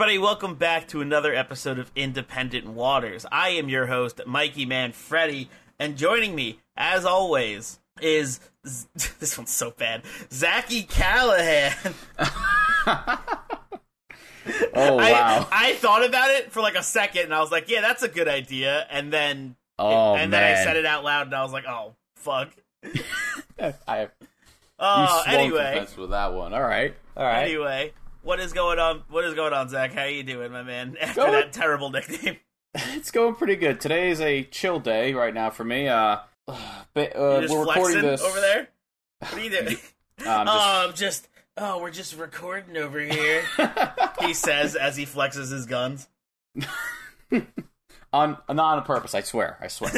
Everybody? Welcome back to another episode of Independent Waters. I am your host, Mikey Man Freddy, and joining me, as always, is Z- this one's so bad, Zachy Callahan. Oh wow! I, I thought about it for like a second, and I was like, "Yeah, that's a good idea," and then oh and man! then I said it out loud, and I was like, "Oh fuck." I Oh, uh, for anyway, with that one. All right, all right. anyway, what is going on? What is going on, Zach? How you doing, my man? After Going- that terrible nickname. It's going pretty good. Today is a chill day right now for me. Uh, but, uh just we're recording this over there. What are you doing? Um, just, oh, I'm just. Oh, we're just recording over here. he says as he flexes his guns. on not on purpose. I swear. I swear.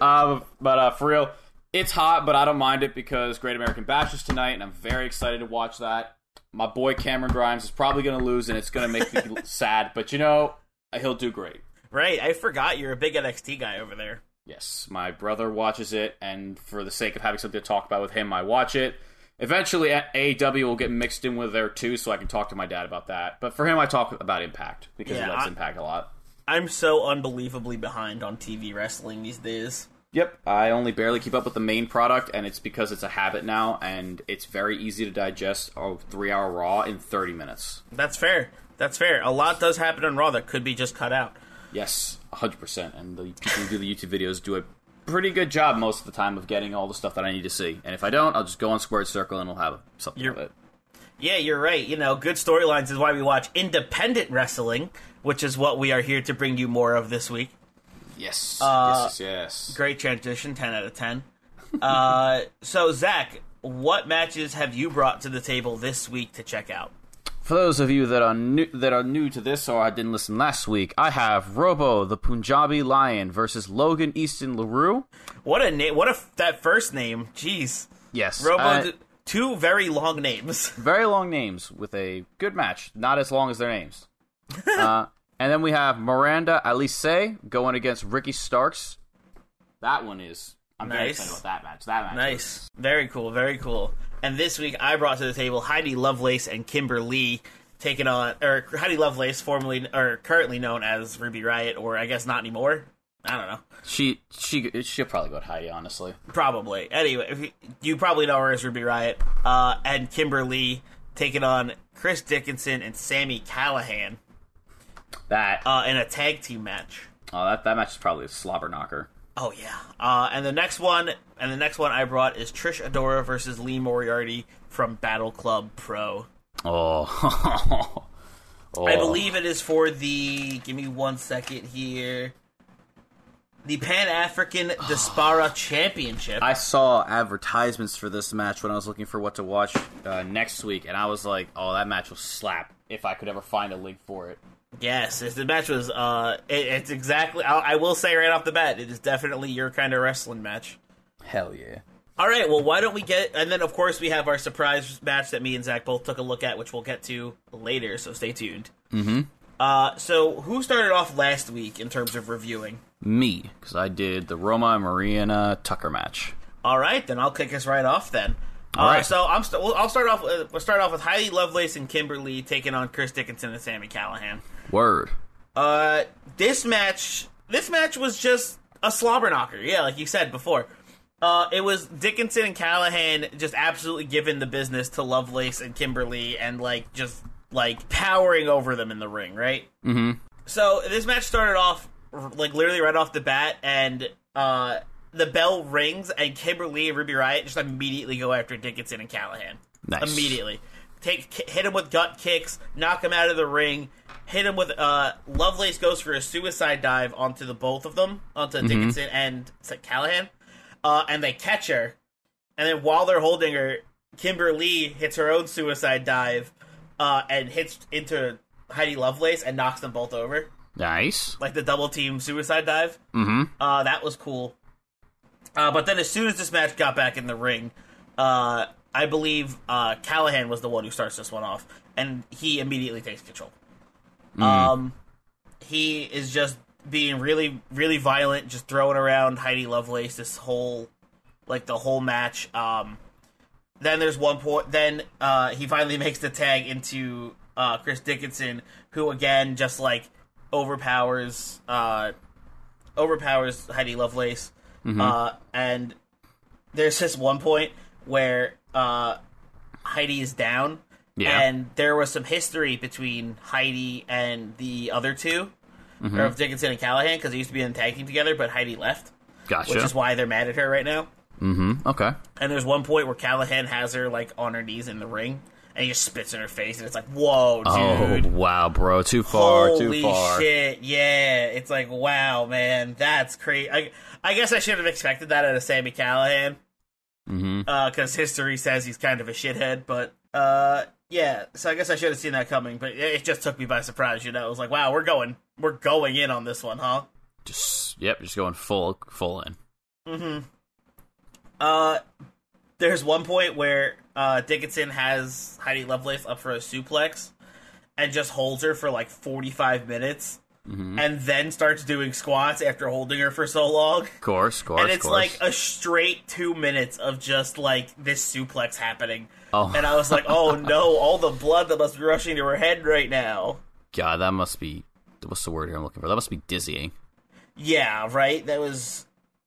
um, but uh, for real, it's hot, but I don't mind it because Great American Bash is tonight, and I'm very excited to watch that. My boy Cameron Grimes is probably going to lose, and it's going to make me sad. But you know, he'll do great. Right, I forgot you're a big NXT guy over there. Yes, my brother watches it, and for the sake of having something to talk about with him, I watch it. Eventually, AEW will get mixed in with there too, so I can talk to my dad about that. But for him, I talk about Impact because Yeah, he loves I- Impact a lot. I'm so unbelievably behind on TV wrestling these days. Yep, I only barely keep up with the main product, and it's because it's a habit now, and it's very easy to digest a three-hour Raw in thirty minutes. That's fair. That's fair. A lot does happen on Raw that could be just cut out. Yes, hundred percent. And the people who do the YouTube videos do a pretty good job most of the time of getting all the stuff that I need to see. And if I don't, I'll just go on Squared Circle and we'll have something You're- of it. Yeah, you're right. You know, good storylines is why we watch independent wrestling, which is what we are here to bring you more of this week. Yes, Uh, yes, yes. Great transition, 10 out of 10. uh, so, Zach, what matches have you brought to the table this week to check out? For those of you that are new that are new to this or I didn't listen last week, I have Robo the Punjabi Lion versus Logan Easton Laroux. What a name! What a f- that first name. Jeez, Yes, Robo. uh, d- two very long names. very long names with a good match, not as long as their names. uh, and then we have Miranda Alize going against Ricky Starks. That one is I'm very Nice. excited about that match. That match, nice, very cool, very cool. And this week, I brought to the table Heidi Lovelace and Kimber Lee taking on, or Heidi Lovelace, formerly or currently known as Ruby Riot, or I guess not anymore. I don't know. She she she'll probably go to Heidi, honestly. Probably. Anyway, if you, you probably know her as Ruby Riot. Uh, and Kimber Lee taking on Chris Dickinson and Sammy Callahan That uh, in a tag team match. oh that that match is probably a slobber knocker. Oh yeah. Uh, and the next one, and the next one I brought is Trish Adora versus Lee Moriarty from Battle Club Pro. Oh. oh. I believe it is for the. Give me one second here. The Pan African Diaspora Championship. I saw advertisements for this match when I was looking for what to watch uh, next week, and I was like, "Oh, that match will slap!" If I could ever find a link for it. Yes, the match was. Uh, it, it's exactly. I, I will say right off the bat, it is definitely your kind of wrestling match. Hell yeah! All right, well, why don't we get? And then, of course, we have our surprise match that me and Zach both took a look at, which we'll get to later. So stay tuned. Mm-hmm. Uh, so who started off last week in terms of reviewing? Me, because I did the Roma and Mariana Tucker match. All right, then I'll kick us right off then. All uh, right. So I'm. St- well, I'll start off. With, we'll start off with Heidi Lovelace and Kimber Lee taking on Chris Dickinson and Sammy Callahan. Word. Uh, this match, this match was just a slobber knocker. Yeah, like you said before. Uh, it was Dickinson and Callahan just absolutely giving the business to Lovelace and Kimber Lee, and like just like powering over them in the ring, right? Mm-hmm. So this match started off like literally right off the bat, and uh, the bell rings, and Kimber Lee and Ruby Riot just immediately go after Dickinson and Callahan. Nice. Immediately, take hit him with gut kicks, knock him out of the ring. Hit him with uh, Lovelace goes for a suicide dive onto the both of them, onto Dickinson and Callahan, uh, and they catch her. And then while they're holding her, Kimber Lee hits her own suicide dive uh, and hits into Heidi Lovelace and knocks them both over, Nice. like the double team suicide dive. Mm-hmm. Uh, that was cool. Uh, but then as soon as this match got back in the ring, uh, I believe uh, Callahan was the one who starts this one off, and he immediately takes control. Um, he is just being really, really violent, just throwing around Heidi Lovelace this whole, like the whole match. Um, then there's one point. Then uh, he finally makes the tag into uh, Chris Dickinson, who again just like overpowers uh, overpowers Heidi Lovelace. Uh, and there's this one point where uh, Heidi is down, Yeah. and there was some history between Heidi and the other 2 or of Dickinson and Callahan, because they used to be in tag team together, but Heidi left, Gotcha. which is why they're mad at her right now. mm-hmm. Okay. And there's one point where Callahan has her like on her knees in the ring, and he just spits in her face, and it's like, whoa, dude. Oh wow, bro! Too far. Holy too far. shit! Yeah, it's like wow, man, that's crazy. I, I guess I should have expected that out of Sammy Callahan, Mm-hmm. because history says he's kind of a shithead. But uh, yeah, so I guess I should have seen that coming. But it just took me by surprise. You know, it was like, wow, we're going, we're going in on this one, huh? Just yep. Just going full full in. Mm-hmm. Uh, there's one point where uh, Dickinson has Heidi Lovelace up for a suplex and just holds her for like 45 minutes and then starts doing squats after holding her for so long. Of course, of course, And it's course. like a straight two minutes of just like this suplex happening. Oh And I was like, oh no, all the blood that must be rushing to her head right now. god, that must be what's the word here I'm looking for? That must be dizzying. Yeah, right? That was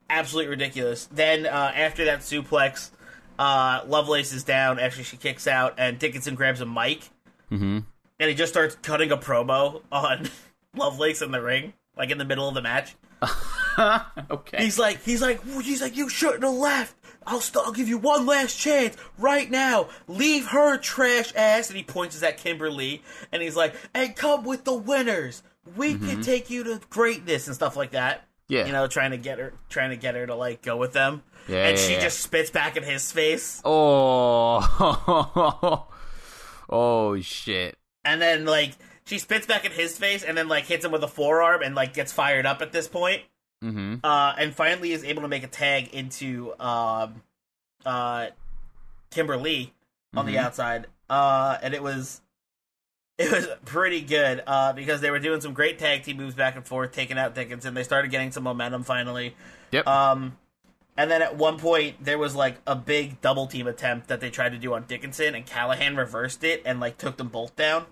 absolutely ridiculous. Then uh, after that suplex, uh, Lovelace is down after she kicks out, and Dickinson grabs a mic, Mm-hmm. and he just starts cutting a promo on Lovelace in the ring, like in the middle of the match. okay. He's like, he's like, he's like, you shouldn't have left. I'll still I'll give you one last chance right now. Leave her trash ass, and he points at Kimber Lee, and he's like, and come with the winners. We can mm-hmm. take you to greatness and stuff like that. Yeah. you know, trying to get her, trying to get her to like go with them. Yeah, and yeah, she yeah. just spits back in his face, Oh. oh shit. and then like she spits back in his face, and then like hits him with a forearm, and like gets fired up at this point. Mm-hmm. uh, and finally is able to make a tag into um, uh, Kimber Lee on the Mhm. outside, uh, and it was it was pretty good uh, because they were doing some great tag team moves back and forth, taking out Dickinson. They started getting some momentum finally. Yep. Um, and then at one point there was like a big double team attempt that they tried to do on Dickinson, and Callahan reversed it and like took them both down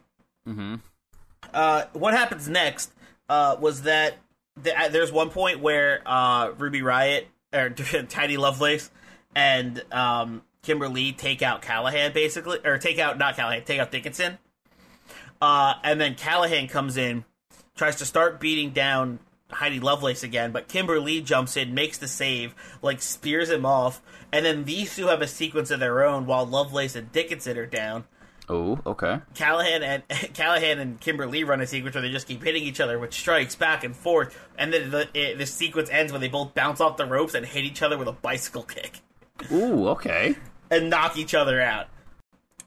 mm-hmm. uh, what happens next uh, was that th- uh, there's one point where uh, Ruby Riot or Tiny Lovelace and um, Kimber Lee take out Callahan basically, or take out not Callahan, take out Dickinson, uh, and then Callahan comes in, tries to start beating down Heidi Lovelace again, but Kimber Lee jumps in, makes the save, like spears him off, and then these two have a sequence of their own while Lovelace and Dickinson are down. Oh, okay. Callahan and Callahan and Kimber Lee run a sequence where they just keep hitting each other with strikes back and forth, and then the it, the sequence ends when they both bounce off the ropes and hit each other with a bicycle kick Ooh, okay. and knock each other out.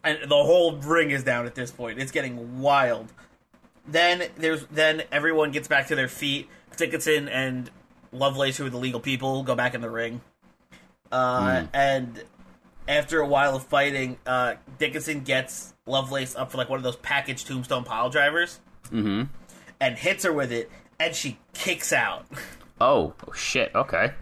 And the whole ring is down at this point. It's getting wild. Then there's then everyone gets back to their feet. Dickinson and Lovelace, who are the legal people, go back in the ring. Uh, And after a while of fighting, uh, Dickinson gets Lovelace up for like one of those package tombstone pile drivers Mm-hmm. and hits her with it, and she kicks out. Oh, oh shit. Okay.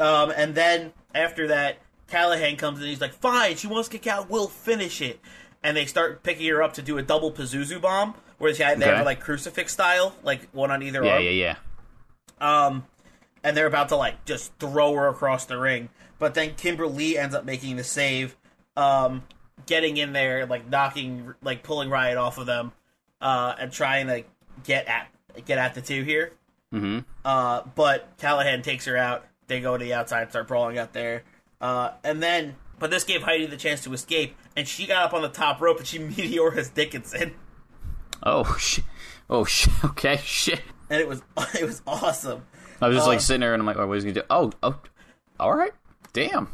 Um, and then after that, Callahan comes in. And he's like, "Fine, she wants to kick out. We'll finish it." And they start picking her up to do a double Pazuzu bomb, where they have, they have Okay. like crucifix style, like one on either Yeah, arm. yeah, yeah. Um, and they're about to like just throw her across the ring, but then Kimber Lee ends up making the save, um, getting in there, like knocking, like pulling Riot off of them, uh, and trying to get at get at the two here. Mm-hmm. Uh, but Callahan takes her out. They go to the outside and start brawling out there. Uh, and then, but this gave Heidi the chance to escape, and she got up on the top rope and she meteoras Dickinson, Oh shit. Oh shit. Okay. Shit. and it was it was awesome. I was just Uh, like sitting there, and I'm like, oh, what is he gonna do? Oh, oh, all right. Damn.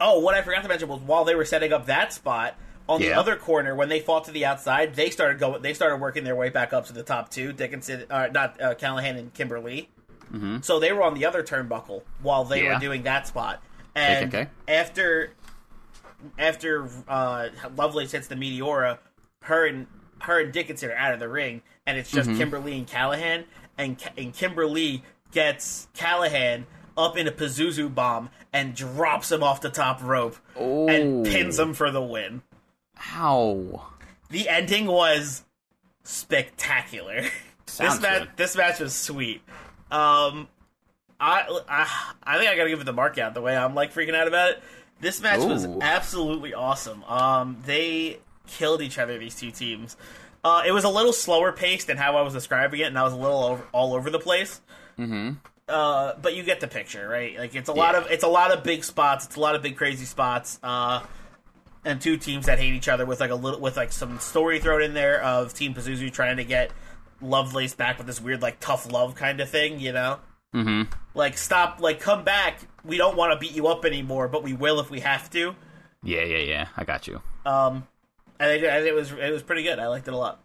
Oh, what I forgot to mention was while they were setting up that spot on the other corner, when they fought to the outside, they started going. They started working their way back up to the top two. Dickinson, uh, not uh, Callahan and Kimber Lee. Mm-hmm. So they were on the other turnbuckle while they Yeah. were doing that spot. And okay. after after uh, Lovelace hits the Meteora, her and her and Dickinson are out of the ring, and it's Mm-hmm. just Kimber Lee and Callahan, and and Kimber Lee gets Callahan up in a Pazuzu bomb and drops him off the top rope and Oh. pins him for the win. Ow. The ending was spectacular. Sounds this match, this match was sweet. Um, I, I, I think I gotta give it the mark out the way I'm like freaking out about it. This match was absolutely awesome. Um, they killed each other. These two teams. Uh, it was a little slower paced than how I was describing it, and I was a little over, all over the place. Mm-hmm. Uh, but you get the picture, right? Like it's a lot Yeah. of it's a lot of big spots. It's a lot of big crazy spots. Uh, and two teams that hate each other with like a little with like some story thrown in there of Team Pazuzu trying to get Lovelace back with this weird like tough love kind of thing, you know? Mm-hmm. Like stop, like come back. We don't want to beat you up anymore, but we will if we have to. Yeah, yeah, yeah. I got you. Um, and it, and it was it was pretty good. I liked it a lot.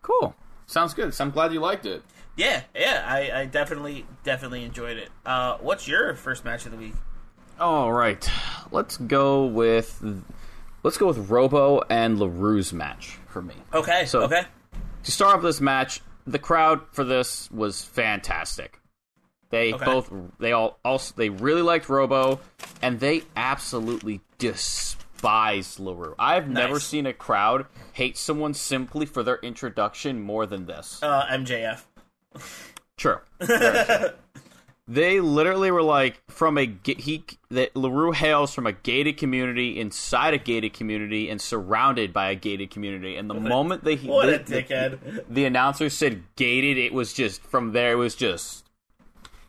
Cool. Sounds good. So I'm glad you liked it. Yeah, yeah, I, I definitely definitely enjoyed it. Uh, what's your first match of the week? All right. Let's go with let's go with Robo and Laroux's match for me. Okay, So- okay. To start off this match, the crowd for this was fantastic. They Okay. both they all also they really liked Robo and they absolutely despised Laroux. I've never seen a crowd hate someone simply for their introduction more than this. Uh, MJF. True. True. they literally were like from a he that Laroux hails from a gated community inside a gated community and surrounded by a gated community. And the moment they What the, a dickhead. the announcer said gated, it was just from there. It was just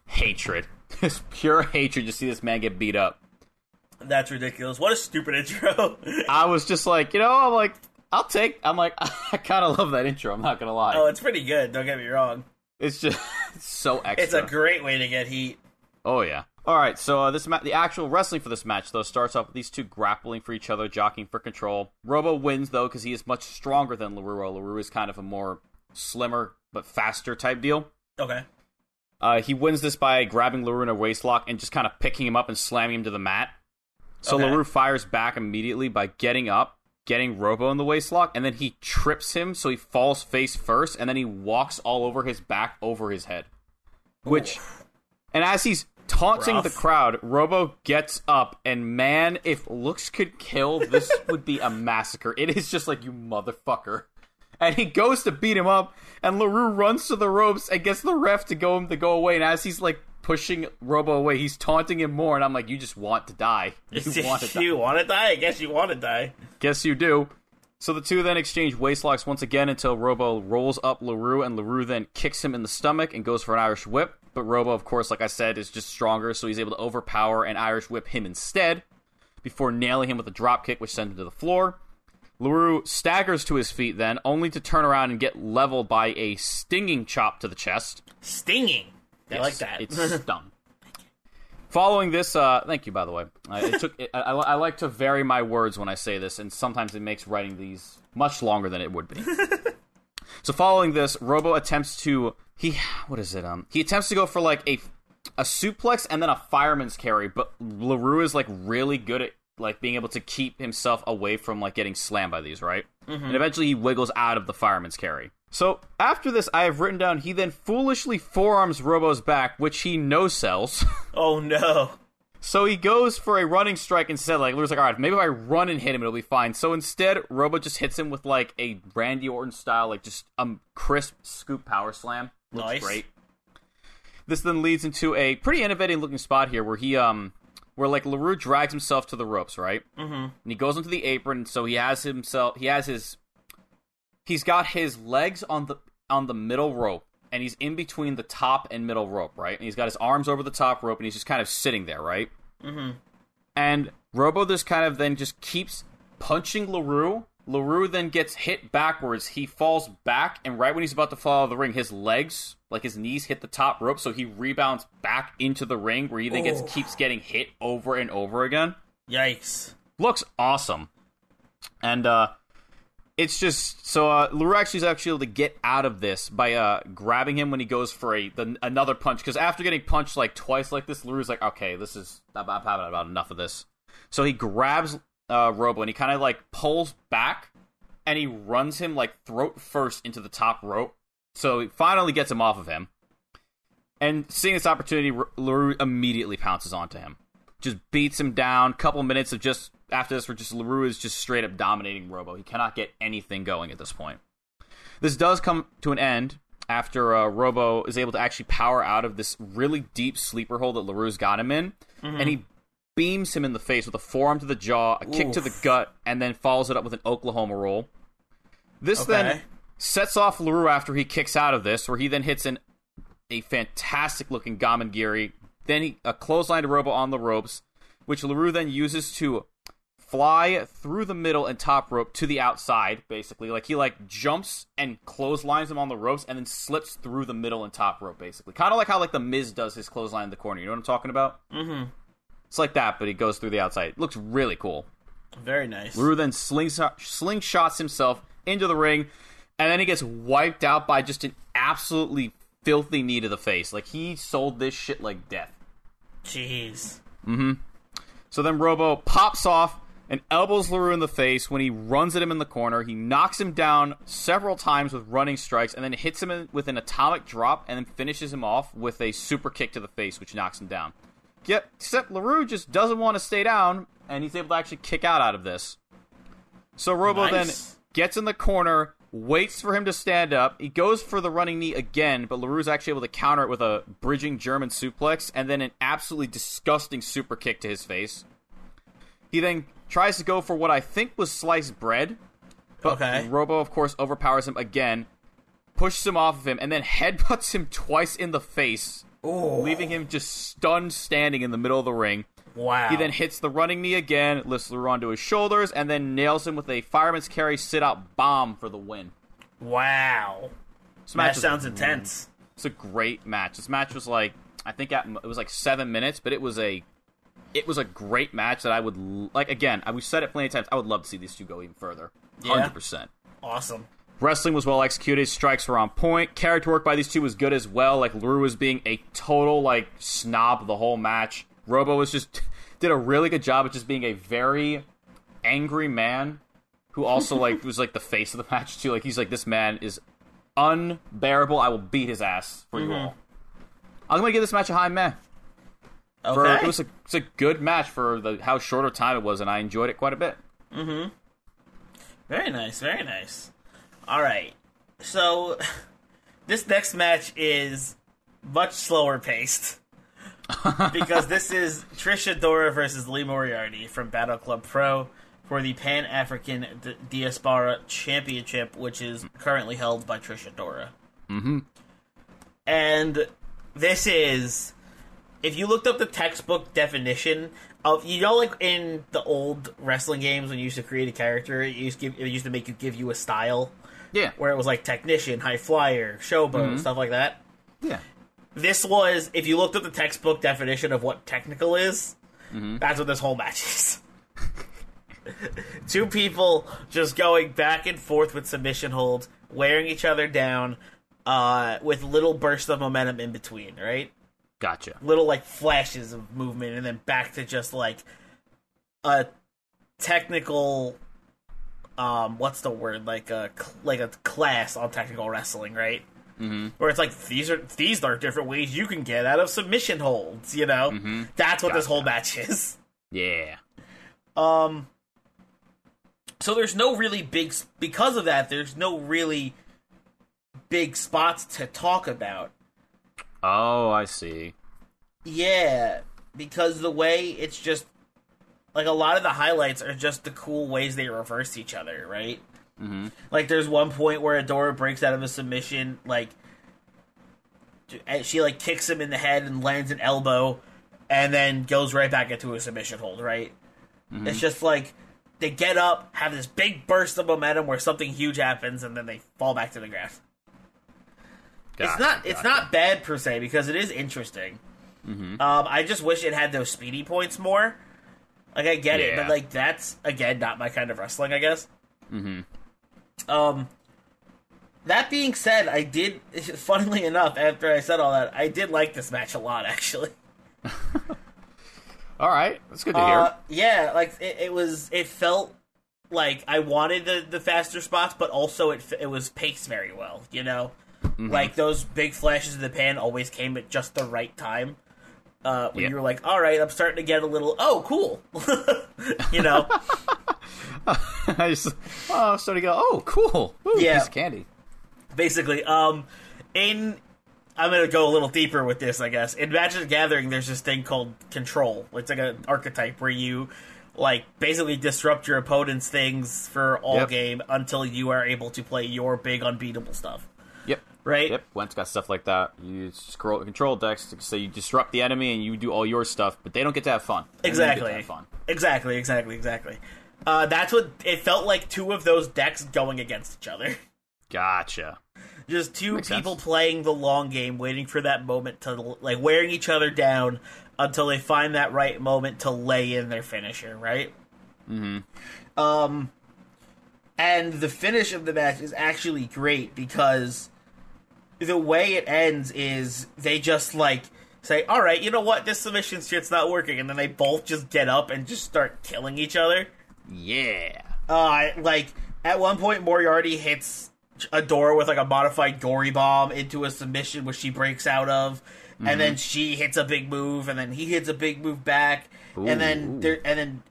hatred, just pure hatred. to see this man get beat up. That's ridiculous. What a stupid intro. I was just like, you know, I'm like, I'll take. I'm like, I kind of love that intro. I'm not gonna lie. oh, it's pretty good. Don't get me wrong. It's just it's so extra. It's a great way to get heat. Oh yeah. All right. So uh, this ma- the actual wrestling for this match though starts off with these two grappling for each other, jockeying for control. Robo wins though because he is much stronger than Laroux. Laroux is kind of a more slimmer but faster type deal. Okay. Uh, he wins this by grabbing Laroux in a waistlock and just kind of picking him up and slamming him to the mat. So Okay. Laroux fires back immediately by getting up, getting Robo in the waistlock, and then he trips him so he falls face first, and then he walks all over his back over his head. Which, and as he's taunting Rough. the crowd, Robo gets up, and man, if looks could kill, this would be a massacre. It is just like, you motherfucker. And he goes to beat him up, and Laroux runs to the ropes and gets the ref to go him to go away. And as he's like pushing Robo away, he's taunting him more. And I'm like, you just want to die. You want to die. you want to die? I guess you want to die. Guess you do. So the two then exchange waistlocks once again until Robo rolls up Laroux, and Laroux then kicks him in the stomach and goes for an Irish whip. But Robo, of course, like I said, is just stronger, so he's able to overpower and Irish whip him instead before nailing him with a drop kick, which sends him to the floor. Laroux staggers to his feet then, only to turn around and get leveled by a stinging chop to the chest. Stinging. I like that. It's dumb. Following this, uh, thank you by the way. Uh, it took. It, I, I like to vary my words when I say this, and sometimes it makes writing these much longer than it would be. so, following this, Robo attempts to he what is it? Um, he attempts to go for like a a suplex and then a fireman's carry, but Laroux is like really good at like being able to keep himself away from like getting slammed by these, right? And eventually he wiggles out of the fireman's carry. So after this, I have written down he then foolishly forearms Robo's back, which he no sells. oh no. so he goes for a running strike instead. Like Laroux's like, all right, maybe if I run and hit him, it'll be fine. So instead, Robo just hits him with like a Randy Orton style, like just a crisp scoop power slam. Looks Nice. great. This then leads into a pretty innovative looking spot here where he um where like Laroux drags himself to the ropes, right? Mm-hmm. And he goes into the apron, so he has himself he has his he's got his legs on the on the middle rope, and he's in between the top and middle rope, right? And he's got his arms over the top rope, and he's just kind of sitting there, right? Mm-hmm. And Robo just kind of then just keeps punching Laroux. Laroux then gets hit backwards. He falls back, and right when he's about to fall out of the ring, his legs, like his knees, hit the top rope, so he rebounds back into the ring, where he then gets Oh. keeps getting hit over and over again Yikes. looks awesome. And uh it's just so uh Laroux actually is actually able to get out of this by uh grabbing him when he goes for a the, another punch because after getting punched like twice like this, Laroux's like, okay, this is I've, I've had about enough of this. So he grabs uh Robo and he kind of like pulls back and he runs him like throat first into the top rope. So he finally gets him off of him. And seeing this opportunity, Laroux immediately pounces onto him just beats him down. Couple minutes of just after this, where just Laroux is just straight up dominating Robo. He cannot get anything going at this point. This does come to an end after uh, Robo is able to actually power out of this really deep sleeper hole that Laroux's got him in, and he beams him in the face with a forearm to the jaw, a kick to the gut, and then follows it up with an Oklahoma roll. This Okay. then sets off Laroux after he kicks out of this, where he then hits an a fantastic looking Gamengiri. Then he, a clothesline to Robo on the ropes, which Laroux then uses to fly through the middle and top rope to the outside, basically. Like he like jumps and clotheslines him on the ropes and then slips through the middle and top rope, basically. Kind of like how like the Miz does his clothesline in the corner. You know what I'm talking about? Mm-hmm. It's like that, but he goes through the outside. It looks really cool. Very nice. Laroux then slingshot, slingshots himself into the ring, and then he gets wiped out by just an absolutely filthy knee to the face. Like he sold this shit like death. Jeez. Mm hmm. So then Robo pops off and elbows Laroux in the face when he runs at him in the corner. He knocks him down several times with running strikes, and then hits him with an atomic drop, and then finishes him off with a super kick to the face, which knocks him down. Yet, except Laroux just doesn't want to stay down, and he's able to actually kick out out of this. So Robo then gets in the corner, waits for him to stand up. He goes for the running knee again, but Laroux's actually able to counter it with a bridging German suplex and then an absolutely disgusting super kick to his face. He then tries to go for what I think was sliced bread, but Okay. Robo, of course, overpowers him again, pushes him off of him, and then headbutts him twice in the face, Ooh. leaving him just stunned standing in the middle of the ring. Wow. He then hits the running knee again, lifts Laroux onto his shoulders, and then nails him with a fireman's carry sit out bomb for the win. Wow. This Match sounds mm, intense. It's a great match. This match was like I think at, it was like seven minutes, but it was a it was a great match that I would like. Again, I we said it plenty of times. I would love to see these two go even further. Yeah. Hundred percent. Awesome. Wrestling was well executed. Strikes were on point. Character work by these two was good as well. Like Laroux was being a total like snob the whole match. Robo was just did a really good job of just being a very angry man who also like was like the face of the match too. Like he's like this man is unbearable. I will beat his ass for you all. I'm gonna give this match a high meh. For, It was a it's a good match for the how short a time it was, and I enjoyed it quite a bit. Mhm. Very nice, very nice. All right. So this next match is much slower paced. because this is Trish Adora versus Lee Moriarty from Battle Club Pro for the Pan African D- Diaspora Championship, which is currently held by Trish Adora. Mm-hmm. And this is, if you looked up the textbook definition of, you know, like in the old wrestling games when you used to create a character, it used to, give, it used to make you give you a style Yeah, where it was like technician, high flyer, showboat, stuff like that. yeah. This was, if you looked at the textbook definition of what technical is, that's what this whole match is. Two people just going back and forth with submission holds, wearing each other down, uh, with little bursts of momentum in between, right? Gotcha. Little like flashes of movement, and then back to just like a technical, um, what's the word? Like a like a class on technical wrestling, right? Mm-hmm. Where it's like these are these are different ways you can get out of submission holds. You know, that's what this whole match is. Yeah. Um, so there's no really big because of that. There's no really big spots to talk about. Oh, I see. Yeah, because the way it's just like a lot of the highlights are just the cool ways they reverse each other, right? Mm-hmm. Like there's one point where Adora breaks out of a submission, like and she like kicks him in the head and lands an elbow, and then goes right back into a submission hold. Right? It's just like they get up, have this big burst of momentum where something huge happens, and then they fall back to the ground. it's Gotcha, not it's gotcha. not bad per se because it is interesting. Um, I just wish it had those speedy points more. Like I get it, but like that's again not my kind of wrestling, I guess. Mm-hmm. Um. That being said, I did. Funnily enough, after I said all that, I did like this match a lot. Actually, All right, that's good to uh, hear. yeah, like it, it was. It felt like I wanted the, the faster spots, but also it it was paced very well. You know, Mm-hmm. like those big flashes of the pan always came at just the right time. Uh, when Yeah. you were like, "All right, I'm starting to get a little oh cool," you know. I just oh, starting to go. Oh, cool. Ooh, Yeah. piece of candy. basically um in i'm gonna go a little deeper with this i guess in magic the gathering there's this thing called control it's like an archetype where you like basically disrupt your opponent's things for all Yep. game until you are able to play your big unbeatable stuff Yep. Right Yep. Wentz got stuff like that. You scroll control decks, so you disrupt the enemy and you do all your stuff, but they don't get to have fun. Only you get to exactly have fun. exactly exactly exactly uh, that's what it felt like two of those decks going against each other Gotcha. just two Makes people sense. playing the long game waiting for that moment to like wearing each other down until they find that right moment to lay in their finisher right mm-hmm um and the finish of the match is actually great because the way it ends is they just like say all right you know what? This submission shit's not working. And then they both just get up and just start killing each other. Yeah. uh, like at one point Moriarty hits Adora with like a modified gory bomb into a submission which she breaks out of, and then she hits a big move, and then he hits a big move back, and then there, and then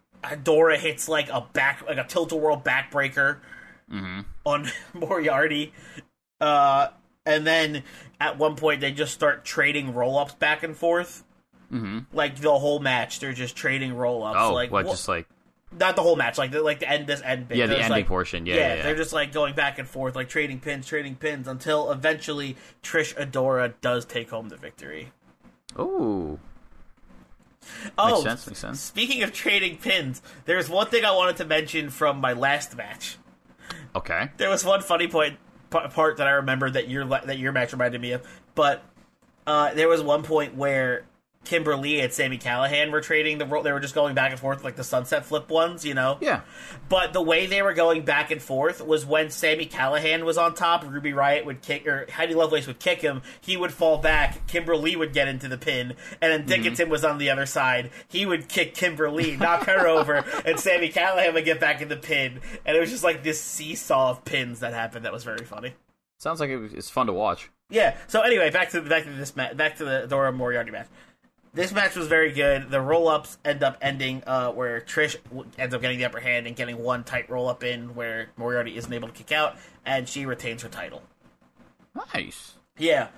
Dora hits like a back like a tilt a whirl backbreaker on Moriarty, uh, and then at one point they just start trading roll ups back and forth. Mm-hmm. Like the whole match, they're just trading roll ups. Oh, like what? wha- Just like not the whole match, like the, like the end this end bit. Yeah, the ending like- portion. Yeah, yeah, yeah. they're just like going back and forth, like trading pins, trading pins, until eventually Trish Adora does take home the victory. ooh. Oh, Makes sense. Makes sense. speaking of trading pins, there's one thing I wanted to mention from my last match. Okay. There was one funny point part that I remember that your that your match reminded me of, but uh, there was one point where Kimber Lee and Sammy Callahan were trading the role. They were just going back and forth like the sunset flip ones, you know. Yeah. But the way they were going back and forth was when Sammy Callahan was on top, Ruby Riot would kick, or Heidi Lovelace would kick him, he would fall back, Kimber Lee would get into the pin, and then mm-hmm. Dickinson was on the other side. He would kick Kimber Lee, knock her over, and Sammy Callahan would get back in the pin. And it was just like this seesaw of pins that happened that was very funny. Sounds like it was, it's fun to watch. Yeah. So anyway, back to back to this match. Back to the Dora Moriarty match. This match was very good. The roll ups end up ending uh, where Trish ends up getting the upper hand and getting one tight roll up in where Moriarty isn't able to kick out, and she retains her title. Nice. Yeah.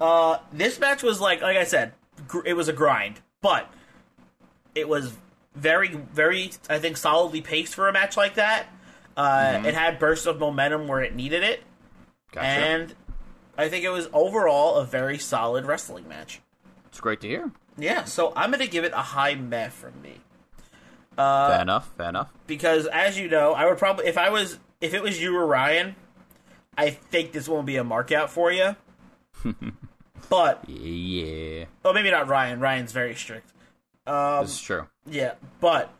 Uh, this match was like, like I said, gr- it was a grind, but it was very, very, I think, solidly paced for a match like that. Uh, It had bursts of momentum where it needed it, Gotcha. and I think it was overall a very solid wrestling match. it's great to hear. Yeah, so I'm gonna give it a high meh from me Uh, fair enough. Fair enough. because, as you know, I would probably if I was if it was you or Ryan, I think this won't be a markout for you. but Yeah. oh, maybe not Ryan. Ryan's very strict. Um, This is true. Yeah, but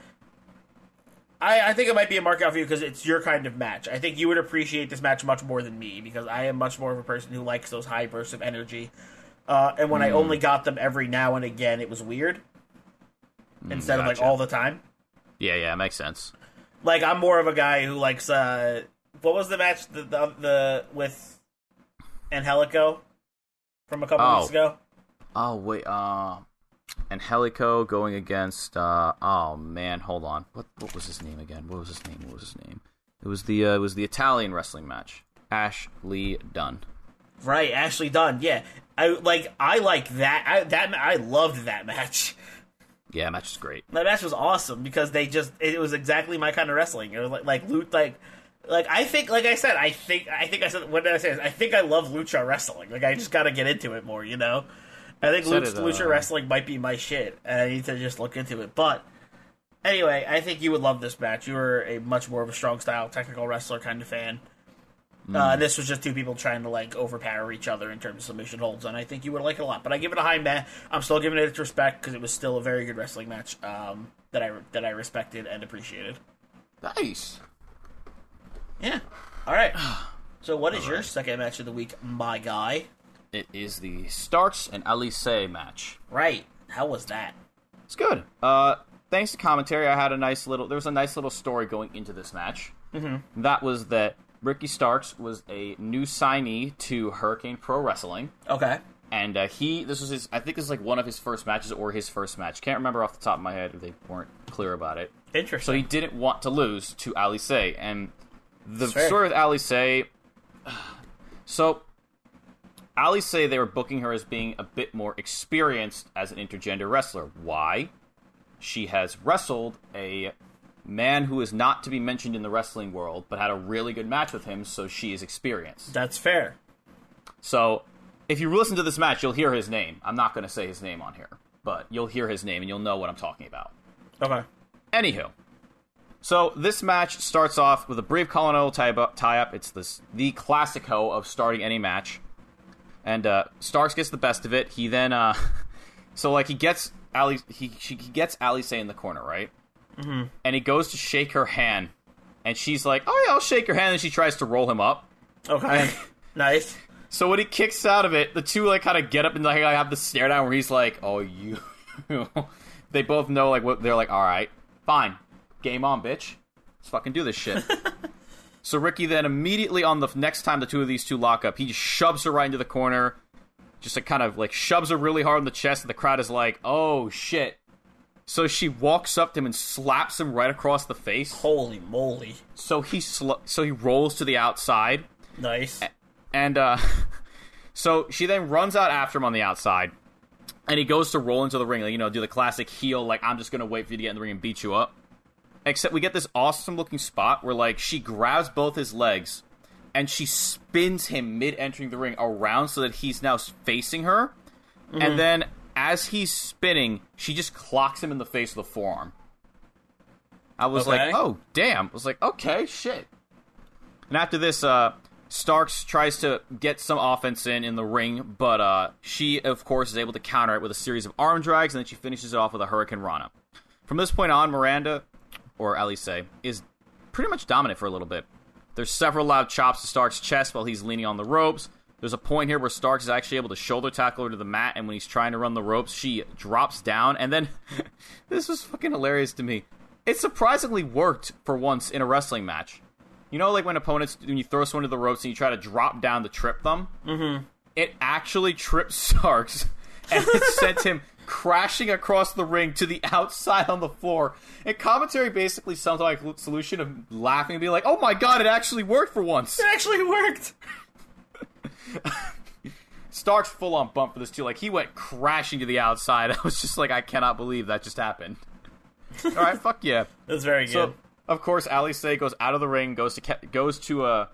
I, I think it might be a markout for you because it's your kind of match. I think you would appreciate this match much more than me because I am much more of a person who likes those high bursts of energy. Uh, and when I Hmm. only got them every now and again, it was weird instead of like all the time. Yeah, yeah, makes sense. Like I'm more of a guy who likes. uh What was the match the the, the with Angelico from a couple Oh. weeks ago? Oh wait, uh, Angelico going against. uh Oh man, hold on. What what was his name again? What was his name? What was his name? It was the uh, it was the Italian wrestling match. Ashley Dunn. Right, Ashley Dunn. Yeah, I like. I like that. I, that I loved that match. Yeah, that match is great. That match was awesome because they just it was exactly my kind of wrestling. It was like like loot like like I think, like I said, I think, I think I said, what did I say? I think I love lucha wrestling. Like I just got to get into it more, you know. I think lucha, lucha wrestling might be my shit, and I need to just look into it. But anyway, I think you would love this match. You were a much more of a strong style, technical wrestler kind of fan. Mm. Uh, this was just two people trying to like overpower each other in terms of submission holds, and I think you would like it a lot. But I give it a high match. I'm still giving it its respect because it was still a very good wrestling match um, that I that I respected and appreciated. Nice. Yeah. All right. So, what is your second match of the week, my guy? It is the Starks and Alize match. Right. How was that? It's good. Uh, thanks to commentary, I had a nice little. There was a nice little story going into this match. Mm-hmm. That was that Ricky Starks was a new signee to Hurricane Pro Wrestling, Okay. and uh, he. This was his. I think this is like one of his first matches or his first match. Can't remember off the top of my head if they weren't clear about it. Interesting. So he didn't want to lose to Alize. and the Fair. story with Alize, So, Alize they were booking her as being a bit more experienced as an intergender wrestler. Why? She has wrestled a man who is not to be mentioned in the wrestling world, but had a really good match with him, so she is experienced. That's fair. So, if you listen to this match, you'll hear his name. I'm not going to say his name on here, but you'll hear his name and you'll know what I'm talking about. Okay. Anywho, so this match starts off with a brief Colonel tie-up. tie-up. It's this the classico of starting any match, and uh, Starks gets the best of it. He then, uh, so like he gets Ali, he she, he gets Alize in the corner, right? Mm-hmm. And he goes to shake her hand, and she's like, "Oh yeah, I'll shake your hand." And she tries to roll him up. Okay. nice. So when he kicks out of it, the two like kind of get up and like I have the stare down where he's like, "Oh you," they both know like what they're like. All right, fine, game on, bitch. Let's fucking do this shit. so Ricky then immediately on the next time the two of these two lock up, he just shoves her right into the corner, just like kind of like shoves her really hard in the chest, and the crowd is like, "Oh shit." So she walks up to him and slaps him right across the face. Holy moly. So he sl- so he rolls to the outside. Nice. And uh, so she then runs out after him on the outside, and he goes to roll into the ring, like, you know, do the classic heel, like I'm just gonna wait for you to get in the ring and beat you up. Except we get this awesome looking spot where like she grabs both his legs and she spins him mid entering the ring around so that he's now facing her, and then as he's spinning, she just clocks him in the face with a forearm. I was Okay. like, oh damn! I was like, okay, shit. And after this, uh, Starks tries to get some offense in in the ring, but uh, she, of course, is able to counter it with a series of arm drags, and then she finishes it off with a Hurricane Rana. From this point on, Miranda, or Alize, is pretty much dominant for a little bit. There's several loud chops to Starks' chest while he's leaning on the ropes. There's a point here where Starks is actually able to shoulder tackle her to the mat, and when he's trying to run the ropes, she drops down, and then this was fucking hilarious to me. It surprisingly worked for once in a wrestling match. You know, like when opponents, when you throw someone to the ropes and you try to drop down to trip them? Mm-hmm. It actually tripped Starks and it sent him crashing across the ring to the outside on the floor. And commentary basically sounds like a solution of laughing and being like, oh my god, it actually worked for once. It actually worked. Starks full on bump for this too. Like he went crashing to the outside. I was just like, I cannot believe that just happened. All right, fuck yeah. That's very good. So, of course, Alize goes out of the ring, goes to Ke- goes to uh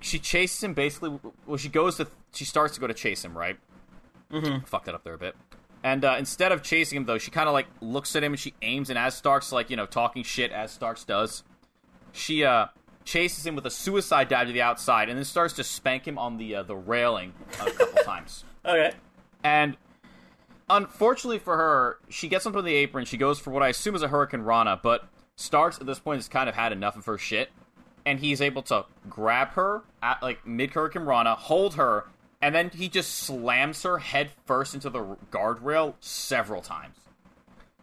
She chases him basically. Well, she goes to. She starts to go to chase him, right? Mm-hmm. Fucked that up there a bit. And uh, instead of chasing him, though, she kind of like looks at him and she aims. And as Starks like you know talking shit as Starks does, she uh chases him with a suicide dive to the outside, and then starts to spank him on the uh, the railing a couple times. okay. And unfortunately for her, she gets onto the apron. She goes for what I assume is a Hurricane Rana, but Starks at this point has kind of had enough of her shit, and he's able to grab her at like mid Hurricane Rana, hold her, and then he just slams her head first into the guardrail several times.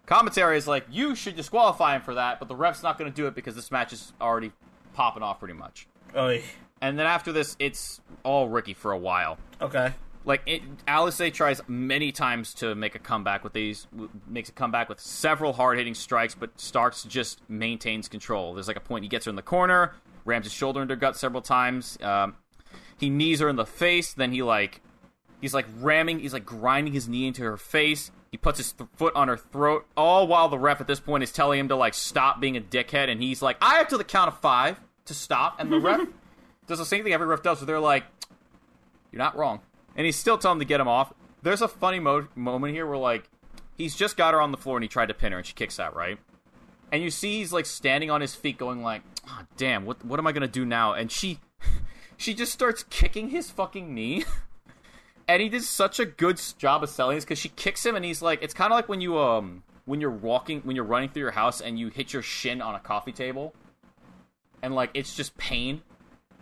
Commentary is like, you should disqualify him for that, but the ref's not going to do it because this match is already popping off pretty much. Oy. And then after this, it's all Ricky for a while Okay. like it, Alize tries many times to make a comeback with these makes a comeback with several hard hitting strikes, but Starks just maintains control. There's like a point he gets her in the corner, rams his shoulder into her gut several times. Um, he knees her in the face, then he like he's like ramming, he's like grinding his knee into her face. He puts his th- foot on her throat, all while the ref at this point is telling him to like stop being a dickhead, and he's like, "I have to the count of five. To stop, and the ref does the same thing every ref does. So they're like, "You're not wrong," and he's still telling him to get him off. There's a funny mo- moment here where like he's just got her on the floor and he tried to pin her and she kicks out right, and you see he's like standing on his feet going like, oh, "Damn, what what am I gonna do now?" And she she just starts kicking his fucking knee. and he did such a good job of selling this because she kicks him and he's like it's kind of like when you um when you're walking when you're running through your house and you hit your shin on a coffee table and like it's just pain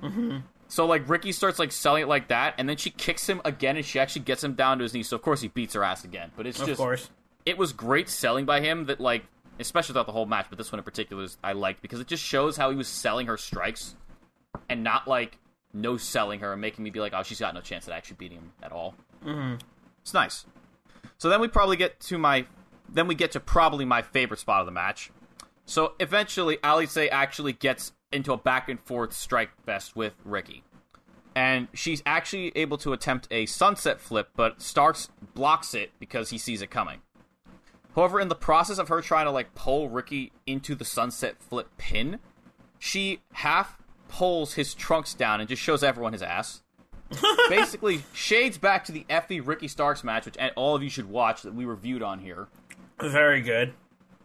Mm-hmm. so like ricky starts like selling it like that and then she kicks him again and she actually gets him down to his knees so of course he beats her ass again but it's Of just course. it was great selling by him that like especially throughout the whole match but this one in particular is, i liked because it just shows how he was selling her strikes and not like no selling her and making me be like oh she's got no chance at actually beating him at all Mm-hmm. it's nice so then we probably get to my then we get to probably my favorite spot of the match so eventually Alize actually gets into a back and forth strike fest with ricky and she's actually able to attempt a sunset flip but starks blocks it because he sees it coming However, in the process of her trying to like pull Ricky into the sunset flip pin, she half pulls his trunks down and just shows everyone his ass. Basically, shades back to the Effy Ricky Starks match, which all of you should watch that we reviewed on here. Very good.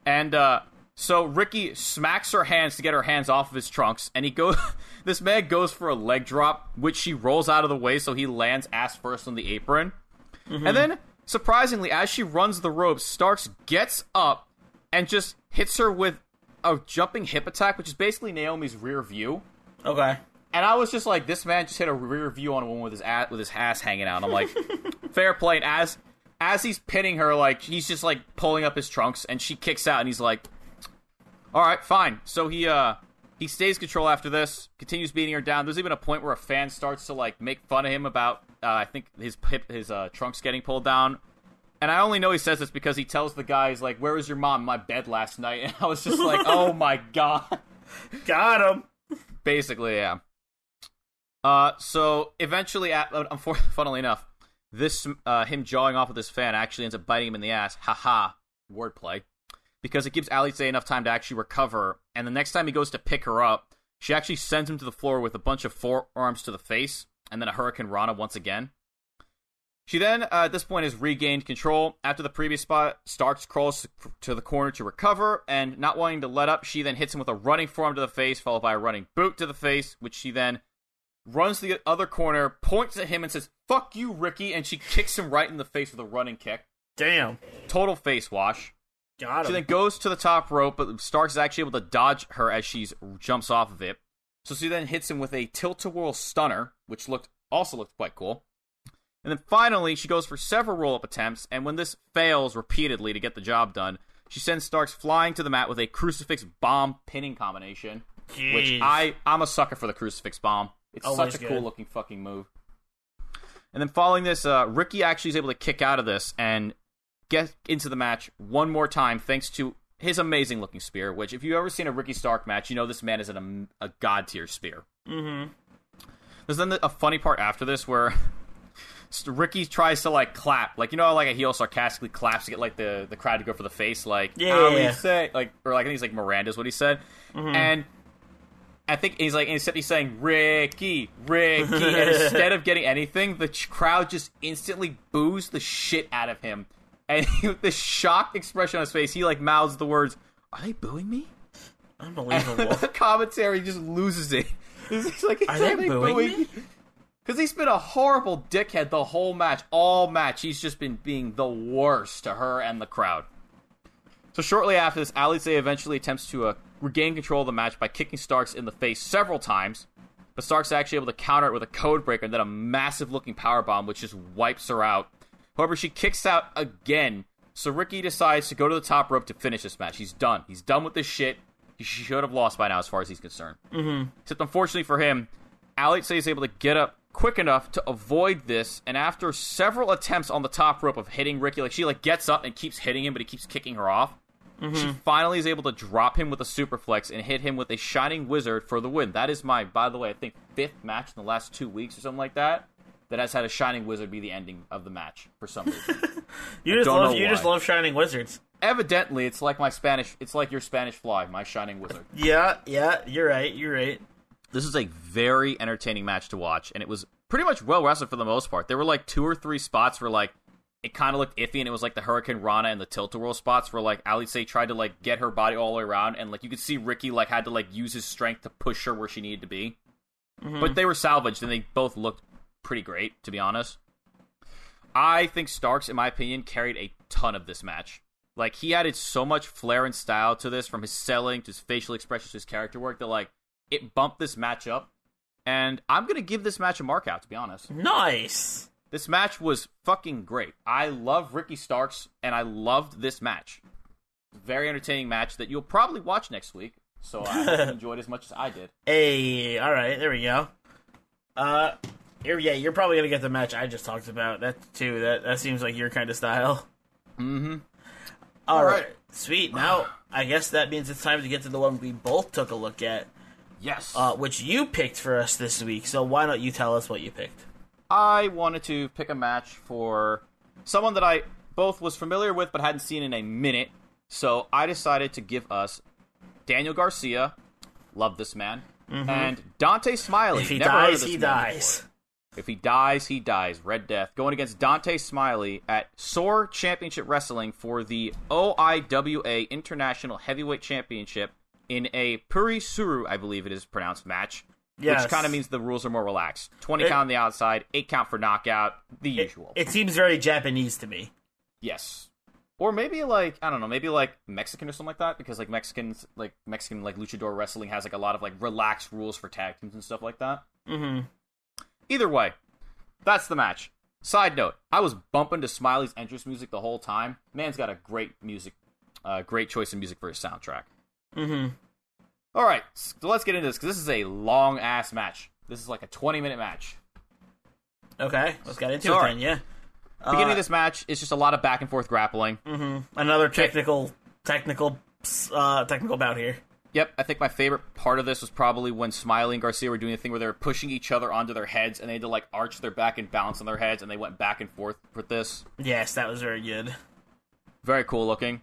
And uh, so Ricky smacks her hands to get her hands off of his trunks, and he goes. this man goes for a leg drop, which she rolls out of the way, so he lands ass first on the apron. Mm-hmm. And then, surprisingly, as she runs the ropes, Starks gets up and just hits her with a jumping hip attack, which is basically Naomi's rear view. Okay. And I was just like, this man just hit a rear view on a woman with his ass, with his ass hanging out. I'm like, fair play. And as as he's pinning her, like he's just like pulling up his trunks, and she kicks out, and he's like, all right, fine. So he uh he stays control after this, continues beating her down. There's even a point where a fan starts to like make fun of him about uh, I think his hip his uh, trunks getting pulled down. And I only know he says this because he tells the guys like, "Where was your mom my bed last night?" And I was just like, "Oh my god." Got him. Basically, yeah. Uh, so eventually, at, funnily enough, this uh, him jawing off with this fan actually ends up biting him in the ass. Haha, wordplay. Because it gives Alize enough time to actually recover, and the next time he goes to pick her up, she actually sends him to the floor with a bunch of forearms to the face, and then a hurricanrana once again. She then, uh, at this point, has regained control. After the previous spot, Starks crawls to the corner to recover, and not wanting to let up, she then hits him with a running forearm to the face, followed by a running boot to the face, which she then runs to the other corner, points at him, and says, Fuck you, Ricky, and she kicks him right in the face with a running kick. Damn. Total face wash. Got She then goes to the top rope, but Starks is actually able to dodge her as she jumps off of it. So she then hits him with a tilt-a-whirl stunner, which looked also looked quite cool. And then finally, she goes for several roll-up attempts, and when this fails repeatedly to get the job done, she sends Starks flying to the mat with a crucifix bomb pinning combination. Which I I'm a sucker for the crucifix bomb. It's Always such a good. cool looking fucking move. And then following this, uh, Ricky actually is able to kick out of this and get into the match one more time thanks to his amazing looking spear. Which, if you've ever seen a Ricky Stark match, you know this man is an, a god tier spear. Mm-hmm. There's then a funny part after this where Ricky tries to like clap, like you know, how, like a heel sarcastically claps to get like the the crowd to go for the face, like Yeah, "How yeah, say, like or like I think he's like Miranda's what he said, and I think he's like instead he's saying Ricky, Ricky, and instead of getting anything, the ch- crowd just instantly boos the shit out of him, and with this shocked expression on his face, he like mouths the words, "Are they booing me?" Unbelievable. the commentary just loses it. He's like, Are they booing me? Because he's been a horrible dickhead the whole match. All match, he's just been being the worst to her and the crowd. So shortly after this, Alize eventually attempts to uh, regain control of the match by kicking Starks in the face several times. But Starks is actually able to counter it with a code breaker and then a massive looking power bomb, which just wipes her out. However, she kicks out again. So Ricky decides to go to the top rope to finish this match. He's done. He's done with this shit. He should have lost by now, as far as he's concerned. Mm-hmm. Except, unfortunately for him, Alize is able to get up quick enough to avoid this. And after several attempts on the top rope of hitting Ricky, like she like gets up and keeps hitting him, but he keeps kicking her off. She finally is able to drop him with a superflex and hit him with a shining wizard for the win. That is my, by the way, I think fifth match in the last two weeks or something like that. That has had a shining wizard be the ending of the match for some reason. You just don't love know you just love shining wizards. Evidently, it's like my Spanish. It's like your Spanish fly, my shining wizard. Yeah, yeah, you're right. You're right. This is a very entertaining match to watch, and it was pretty much well wrestled for the most part. There were like two or three spots where like it kind of looked iffy, and it was like the hurricanrana and the Tilt a Whirl spots where like Alize tried to like get her body all the way around, and like you could see Ricky like had to like use his strength to push her where she needed to be. Mm-hmm. But they were salvaged, and they both looked pretty great, to be honest. I think Starks, in my opinion, carried a ton of this match. Like he added so much flair and style to this, from his selling to his facial expressions to his character work, that like it bumped this match up. And I'm gonna give this match a mark out, to be honest. Nice. This match was fucking great. I love Ricky Starks, and I loved this match. Very entertaining match that you'll probably watch next week. So I enjoyed as much as I did. Hey, all right, there we go. Uh, here, yeah, you're probably gonna get the match I just talked about. That too. That that seems like your kind of style. Mm-hmm. all right. right. sweet. Now I guess that means it's time to get to the one we both took a look at, Yes. uh, which you picked for us this week. So why don't you tell us what you picked? I wanted to pick a match for someone that I both was familiar with but hadn't seen in a minute. So I decided to give us Daniel Garcia, love this man, and Dante Smiley. If he never heard of dies, he dies. If he dies, he dies. Red Death going against Dante Smiley at SOAR Championship Wrestling for the OIWA International Heavyweight Championship in a Puroresu, I believe it is pronounced match. Yes. Which kind of means the rules are more relaxed. 20 It- count on the outside, 8 count for knockout, the It, usual. it seems very Japanese to me. yes. Or maybe like, I don't know, maybe like Mexican or something like that because like Mexicans like Mexican like luchador wrestling has like a lot of like relaxed rules for tag teams and stuff like that. Mm-hmm. Either way, that's the match. Side note, I was bumping to Smiley's entrance music the whole time. Man's got a great music, uh, great choice of music for his soundtrack. Mm-hmm. All right, so let's get into this because this is a long ass match. This is like a 20 minute match. Okay, let's get into So, it then. Yeah. Beginning Uh, of this match is just a lot of back and forth grappling. Another technical, technical, uh, technical bout here. Yep, I think my favorite part of this was probably when Smiley and Garcia were doing the thing where they were pushing each other onto their heads and they had to like arch their back and balance on their heads and they went back and forth with this. Yes, that was very good. Very cool looking.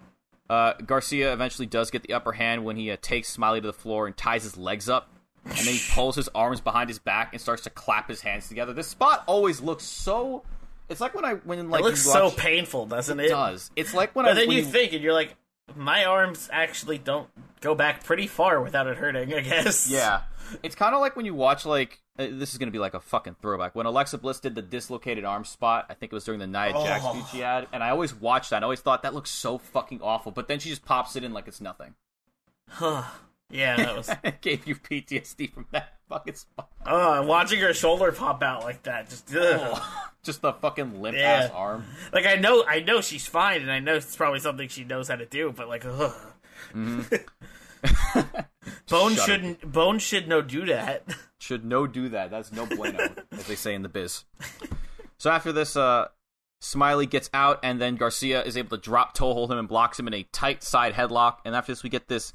Uh, Garcia eventually does get the upper hand when he uh, takes Smiley to the floor and ties his legs up. And then he pulls his arms behind his back and starts to clap his hands together. This spot always looks so. It's like when I when like it looks you so painful, doesn't it? It does. It's like when I then when you think, and you're like, my arms actually don't go back pretty far without it hurting. I guess. Yeah. It's kind of like when you watch like uh, this is gonna be like a fucking throwback. When Alexa Bliss did the dislocated arm spot, I think it was during the Nia Jax Oh. she had, and I always watched that. and I always thought that looks so fucking awful, but then she just pops it in like it's nothing. Yeah, that was. it gave you PTSD from that fucking spot. uh, watching her shoulder pop out like that, just ugh. Just the fucking limp Yeah. ass arm. like I know, I know she's fine, and I know it's probably something she knows how to do, but like, ugh. Bone Shut shouldn't. Bone should no do that. Should no do that. That's no bueno, as they say in the biz. So after this, uh, Smiley gets out, and then Garcia is able to drop toe hold him and blocks him in a tight side headlock. And after this, we get this,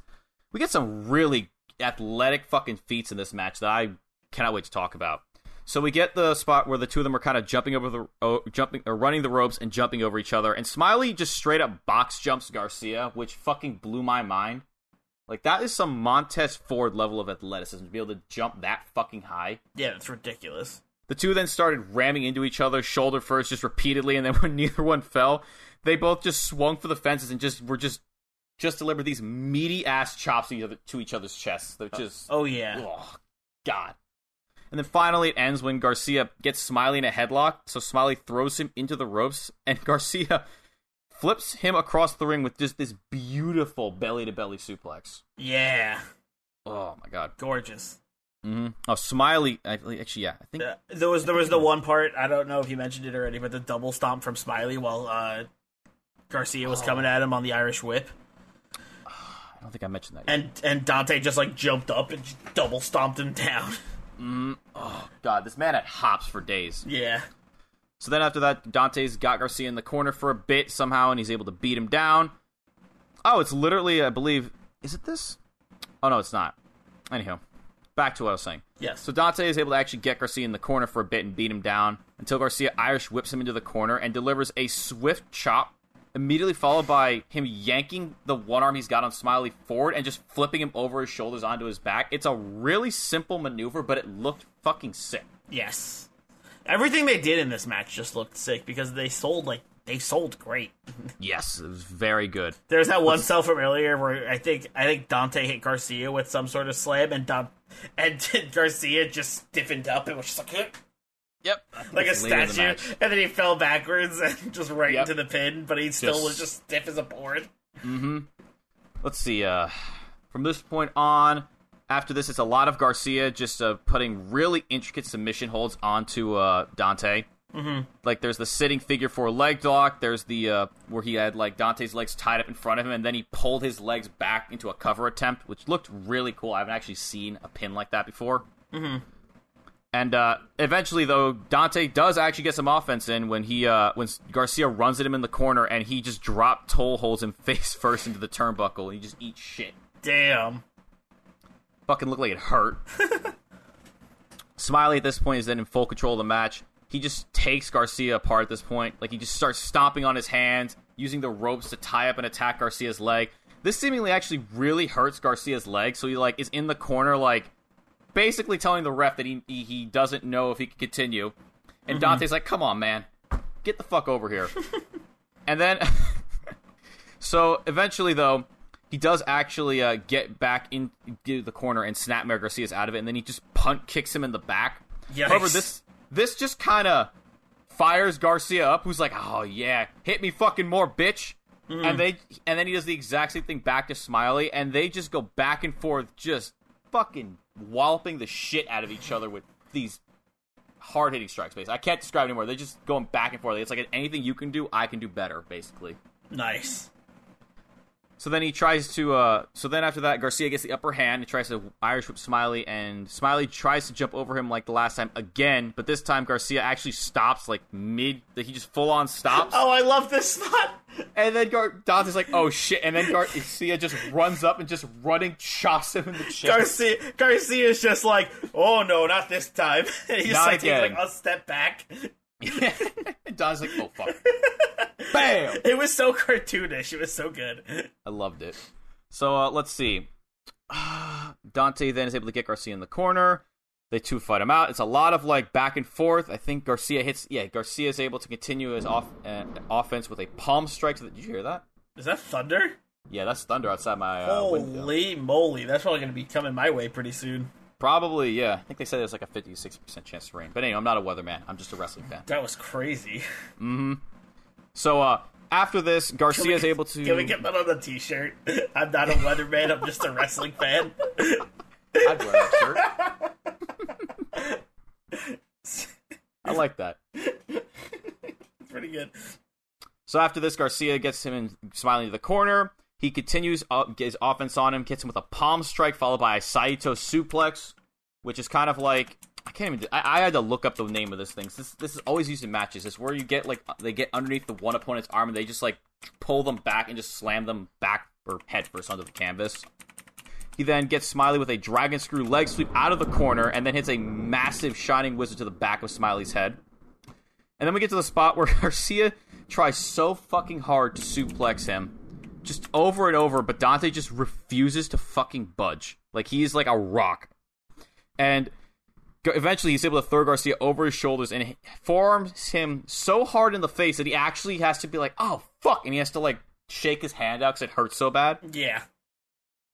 we get some really athletic fucking feats in this match that I cannot wait to talk about. So we get the spot where the two of them are kind of jumping over the, oh, jumping or running the ropes and jumping over each other, and Smiley just straight up box jumps Garcia, which fucking blew my mind. Like that is some Montez Ford level of athleticism to be able to jump that fucking high. yeah, it's ridiculous. The two then started ramming into each other, shoulder first, just repeatedly, and then when neither one fell, they both just swung for the fences and just were just just deliver these meaty ass chops to each, other, to each other's chests. They're just Oh yeah. oh god. And then finally, it ends when Garcia gets Smiley in a headlock. So Smiley throws him into the ropes, and Garcia flips him across the ring with just this beautiful belly to belly suplex. Yeah. Oh my god. Gorgeous. hmm Oh, Smiley. I- Actually, yeah, I think Uh, there was there was the one part I don't know if you mentioned it already, but the double stomp from Smiley while uh, Garcia was coming at him on the Irish Whip, I don't think I mentioned that. Yet. and and Dante just like jumped up and double stomped him down. Mm, oh god, this man had hops for days. yeah. So then after that, Dante's got Garcia in the corner for a bit somehow, and he's able to beat him down. Oh, it's literally, I believe, is it this? Oh no, it's not. Anyhow, back to what I was saying. Yes. So Dante is able to actually get Garcia in the corner for a bit and beat him down until Garcia Irish whips him into the corner and delivers a swift chop immediately followed by him yanking the one arm he's got on Smiley forward and just flipping him over his shoulders onto his back. It's a really simple maneuver, but it looked fucking sick. Yes. Everything they did in this match just looked sick because they sold like they sold great. Yes, it was very good. There's that one cell from earlier where I think I think Dante hit Garcia with some sort of slam and Don, and Garcia just stiffened up and was just like Yep. like a statue, and then he fell backwards and just right Yep. into the pin, but he still Just- was just stiff as a board. Let's see. Uh, from this point on, after this, it's a lot of Garcia just uh, putting really intricate submission holds onto uh, Dante. Mm-hmm. Like there's the sitting figure four leg lock. There's the uh, where he had like Dante's legs tied up in front of him, and then he pulled his legs back into a cover attempt, which looked really cool. I haven't actually seen a pin like that before. Mm-hmm. And uh, eventually, though, Dante does actually get some offense in when he uh, when Garcia runs at him in the corner, and he just drop toe holds him face first into the turnbuckle, and he just eats shit Damn. fucking look like it hurt. Smiley at this point is then in full control of the match. He just takes Garcia apart at this point. Like he just starts stomping on his hands, using the ropes to tie up and attack Garcia's leg. This seemingly actually really hurts Garcia's leg, so he like is in the corner, like basically telling the ref that he he, doesn't know if he can continue. And Dante's like, "Come on, man, get the fuck over here." and then, so eventually, though, he does actually uh, get back into the corner and snapmare Garcia's out of it, and then he just punt kicks him in the back. Yikes. However, this this just kind of fires Garcia up, who's like, "Oh yeah, hit me fucking more, bitch." And they and then he does the exact same thing back to Smiley, and they just go back and forth, just fucking walloping the shit out of each other with these hard hitting strikes. Basically, I can't describe it anymore. They're just going back and forth. It's like anything you can do, I can do better. Basically. Nice. So then he tries to. Uh, so then after that, Garcia gets the upper hand. He tries to Irish whip Smiley, and Smiley tries to jump over him like the last time again. But this time, Garcia actually stops like mid. He just full on stops, Oh, I love this spot. And then Gar- Dante's like, "Oh shit!" And then Garcia just runs up and just running chops him in the chest. Garcia Garcia's just like, oh no, not this time. And he just Not like takes like a step back. and Dante's like, "Oh fuck!" Bam! It was so cartoonish. It was so good. I loved it. So uh, let's see. Dante then is able to get Garcia in the corner. They two fight him out. It's a lot of like back and forth. I think Garcia hits. Yeah, Garcia is able to continue his off uh, offense with a palm strike. To did you hear that? Is that thunder? Yeah, that's thunder outside my uh, window. Holy moly, that's probably gonna be coming my way pretty soon. Probably, yeah. I think they said there's like a 50 60 percent chance to rain. But anyway, I'm not a weatherman. I'm just a wrestling fan. That was crazy. Hmm. So uh, after this, Garcia is able to. Can we get that on the t-shirt? I'm not a weatherman. I'm just a wrestling fan. I'd wear that shirt. I like that. It's pretty good. So after this, Garcia gets him in smiling to the corner. He continues uh, his offense on him, gets him with a palm strike followed by a Saito suplex, which is kind of like I can't even. I, I had to look up the name of this thing. This this is always used in matches. It's where you get like they get underneath the one opponent's arm and they just like pull them back and just slam them back or head first onto the canvas. He then gets Smiley with a dragon screw leg sweep out of the corner and then hits a massive shining wizard to the back of Smiley's head. And then we get to the spot where Garcia tries so fucking hard to suplex him, just over and over, but Dante just refuses to fucking budge. Like he's like a rock. And eventually he's able to throw Garcia over his shoulders and forms him so hard in the face that he actually has to be like, oh fuck, and he has to like shake his hand out because it hurts so bad. Yeah.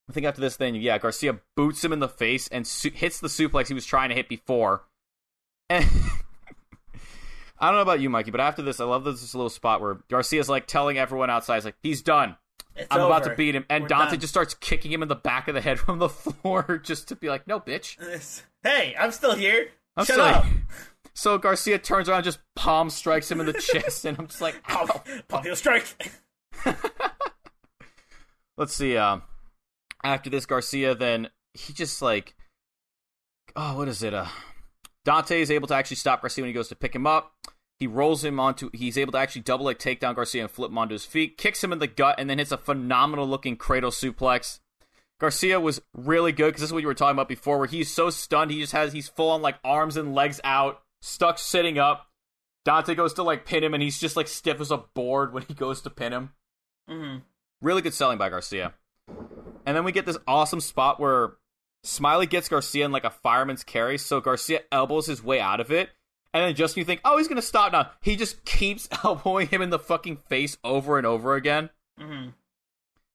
I think after this thing, yeah, Garcia boots him in the face and su- hits the suplex he was trying to hit before. And I don't know about you, Mikey, but after this, I love this little spot where Garcia's like telling everyone outside, he's like, he's done. It's I'm about to beat him. And We're Dante done. just starts kicking him in the back of the head from the floor just to be like, no, bitch. Hey, I'm still here. I'm Shut still- up. So Garcia turns around, just palm strikes him in the chest, and I'm just like, ow. Pop, Popular strike. let's see. Um, after this, Garcia then he just like, oh, what is it? Uh, Dante is able to actually stop Garcia when he goes to pick him up. He rolls him onto. He's able to actually double leg take down Garcia and flip him onto his feet. Kicks him in the gut and then hits a phenomenal looking cradle suplex. Garcia was really good because this is what you were talking about before, where he's so stunned he just has he's full on like arms and legs out, stuck sitting up. Dante goes to like pin him, and he's just like stiff as a board when he goes to pin him. Mm-hmm. Really good selling by Garcia. And then we get this awesome spot where Smiley gets Garcia in like a fireman's carry, so Garcia elbows his way out of it. And then just when you think, oh, he's gonna stop now, he just keeps elbowing him in the fucking face over and over again. Mhm.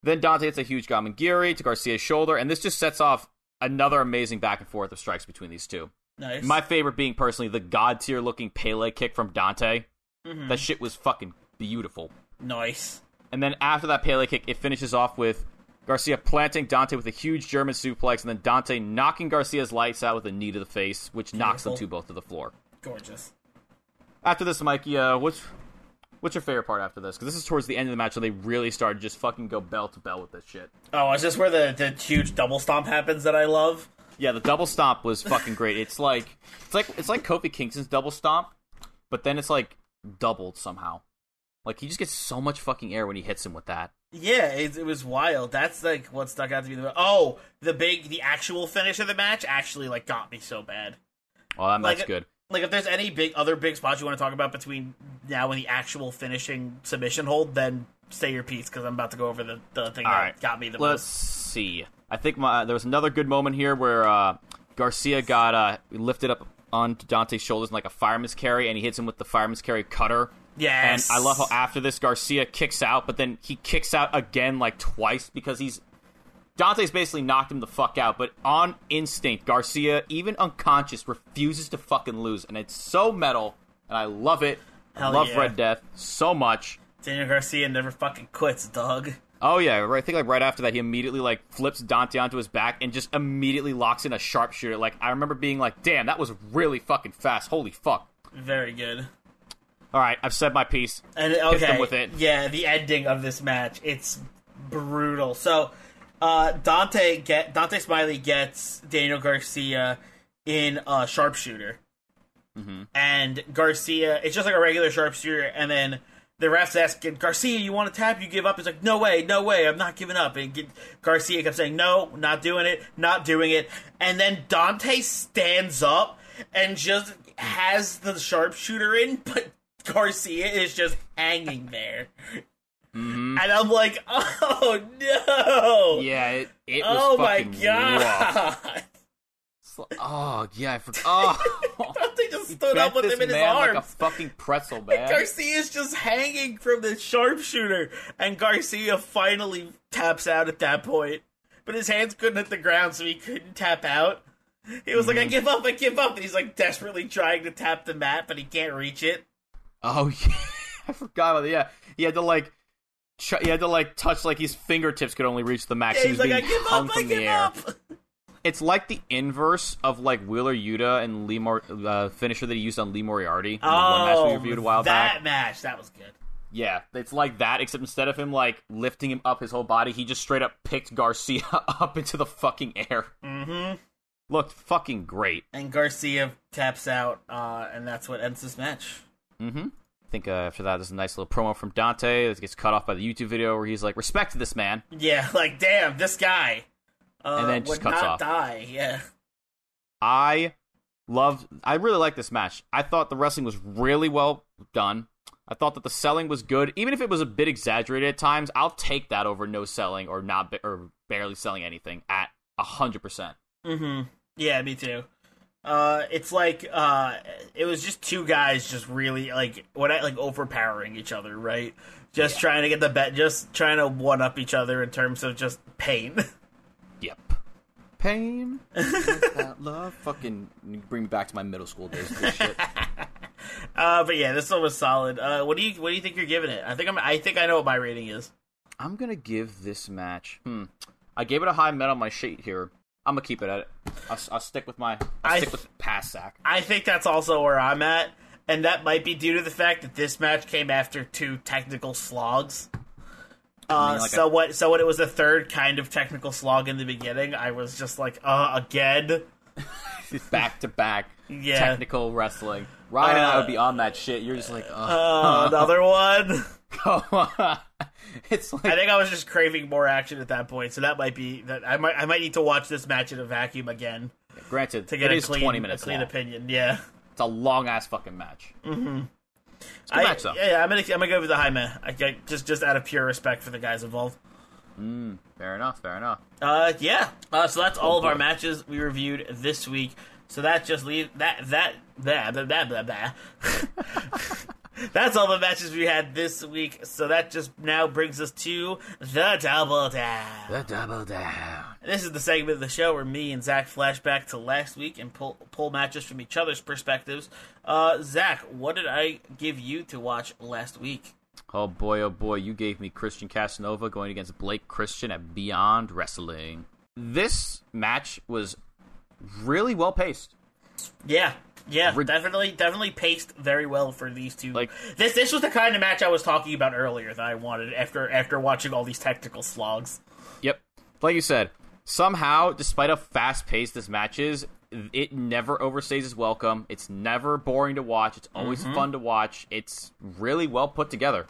Then Dante hits a huge Gamengiri to Garcia's shoulder, and this just sets off another amazing back and forth of strikes between these two. Nice. My favorite being personally the god tier looking Pele kick from Dante. Mhm. That shit was fucking beautiful. nice. And then after that Pele kick, it finishes off with Garcia planting Dante with a huge German suplex, and then Dante knocking Garcia's lights out with a knee to the face, which knocks them two both to the floor. Gorgeous. After this, Mikey, uh, what's what's your favorite part after this? Because this is towards the end of the match, so they really started to just fucking go bell to bell with this shit. Oh, is this where the, the huge double stomp happens that I love? Yeah, the double stomp was fucking great. It's like it's like it's like Kofi Kingston's double stomp, but then it's like doubled somehow. Like he just gets so much fucking air when he hits him with that. Yeah, it, it was wild. That's like what stuck out to me. The oh, the big, the actual finish of the match actually like got me so bad. Oh, that, Like- that's good. Like if there's any big other big spots you want to talk about between now and the actual finishing submission hold, then say your piece because I'm about to go over the, the thing All that right. got me the Let's most. see. I think my, there was another good moment here where uh, Garcia got uh, lifted up onto Dante's shoulders in like a fireman's carry, and he hits him with the fireman's carry cutter. Yes, And I love how after this Garcia kicks out, but then he kicks out again like twice because he's Dante's basically knocked him the fuck out, but on instinct, Garcia, even unconscious, refuses to fucking lose, and it's so metal, and I love it. I Hell love yeah. Red Death so much. Daniel Garcia never fucking quits, dog. Oh yeah, right. I think like right after that, he immediately like flips Dante onto his back and just immediately locks in a sharpshooter. Like I remember being like, "Damn, that was really fucking fast. Holy fuck!" Very good. All right, I've said my piece. And okay, with it. yeah, the ending of this match, it's brutal. So, uh, Dante get Dante Smiley gets Daniel Garcia in a sharpshooter, Mm-hmm. and Garcia, it's just like a regular sharpshooter, and then the refs asking Garcia, "You want to tap? You give up?" He's like, "No way, no way, I'm not giving up." And get, Garcia kept saying, "No, not doing it, not doing it," and then Dante stands up and just has the sharpshooter in, but Garcia is just hanging there. Mm-hmm. And I'm like, oh no! Yeah, it, it was oh my god! Oh yeah, I forgot. Oh, Dante just stood up with him in his arms. like a fucking pretzel, man. Garcia's just hanging from the sharpshooter, and Garcia finally taps out at that point. But his hands couldn't hit the ground, so he couldn't tap out. He was like, Mm-hmm. I give up, I give up. And he's like desperately trying to tap the mat, but he can't reach it. Oh yeah, I forgot about that. Yeah, he had to like, ch- he had to like touch like his fingertips could only reach the max. Yeah, he was like, I being give hung up, I from the give air. up. It's like the inverse of like Wheeler Yuta and Lee Mor- uh, finisher that he used on Lee Moriarty. in the one match we reviewed a while Oh, that back. match, that was good. Yeah, it's like that, except instead of him like lifting him up his whole body, he just straight up picked Garcia up into the fucking air. Mm-hmm. Looked fucking great. And Garcia taps out, uh, and that's what ends this match. Mm-hmm. I think uh, after that, there's a nice little promo from Dante that gets cut off by the YouTube video where he's like, "Respect this man." Yeah, like damn, this guy. Uh, And then just cuts not off. die. Yeah. I loved. I really like this match. I thought the wrestling was really well done. I thought that the selling was good, even if it was a bit exaggerated at times. I'll take that over no selling or not or barely selling anything at hundred percent. Mm-hmm. Yeah, me too. Uh, it's like uh, it was just two guys just really like what I like overpowering each other, right? Just trying to get the bet, just trying to one up each other in terms of just pain. Yep. Pain. without love. Fucking bring me back to my middle school days. This shit. uh, but yeah, this one was solid. Uh, what do you what do you think you're giving it? I think I'm I think I know what my rating is. I'm gonna give this match. Hmm. I gave it a high met on my sheet here. I'm gonna keep it at it. I'll, I'll stick with my. I'll I- stick with pass sack. I think that's also where I'm at, and that might be due to the fact that this match came after two technical slogs. Uh, mean, like so a- what? So when it was the third kind of technical slog in the beginning, I was just like, uh, again. Back to back. Yeah. Technical wrestling. Ryan and I Uh, would be on that shit. You're just like, Uh, oh, another one. it's like I think I was just craving more action at that point, so that might be that. I might I might need to watch this match in a vacuum again granted to get it a is clean, 20 a minutes clean long. opinion. Yeah. It's a long ass fucking match. a good I, match, though. yeah, I'm gonna I'm gonna go with the high man. I, I, just just out of pure respect for the guys involved. Fair enough. Fair enough. Uh, yeah. Uh, so that's all of our matches we reviewed this week. So that just leave that that blah blah blah blah. that's all the matches we had this week. So that just now brings us to the double down. The double down. This is the segment of the show where me and Zach flashback to last week and pull pull matches from each other's perspectives. Uh, Zach, what did I give you to watch last week? Oh boy, oh boy, you gave me Christian Casanova going against Blake Christian at Beyond Wrestling. This match was really well paced. Yeah, yeah, Rid- definitely, definitely paced very well for these two. Like- this, this was the kind of match I was talking about earlier that I wanted after after watching all these technical slogs. Yep. Like you said, somehow, despite how fast paced this match is, it never overstays its welcome. It's never boring to watch. It's always mm-hmm. fun to watch. It's really well put together.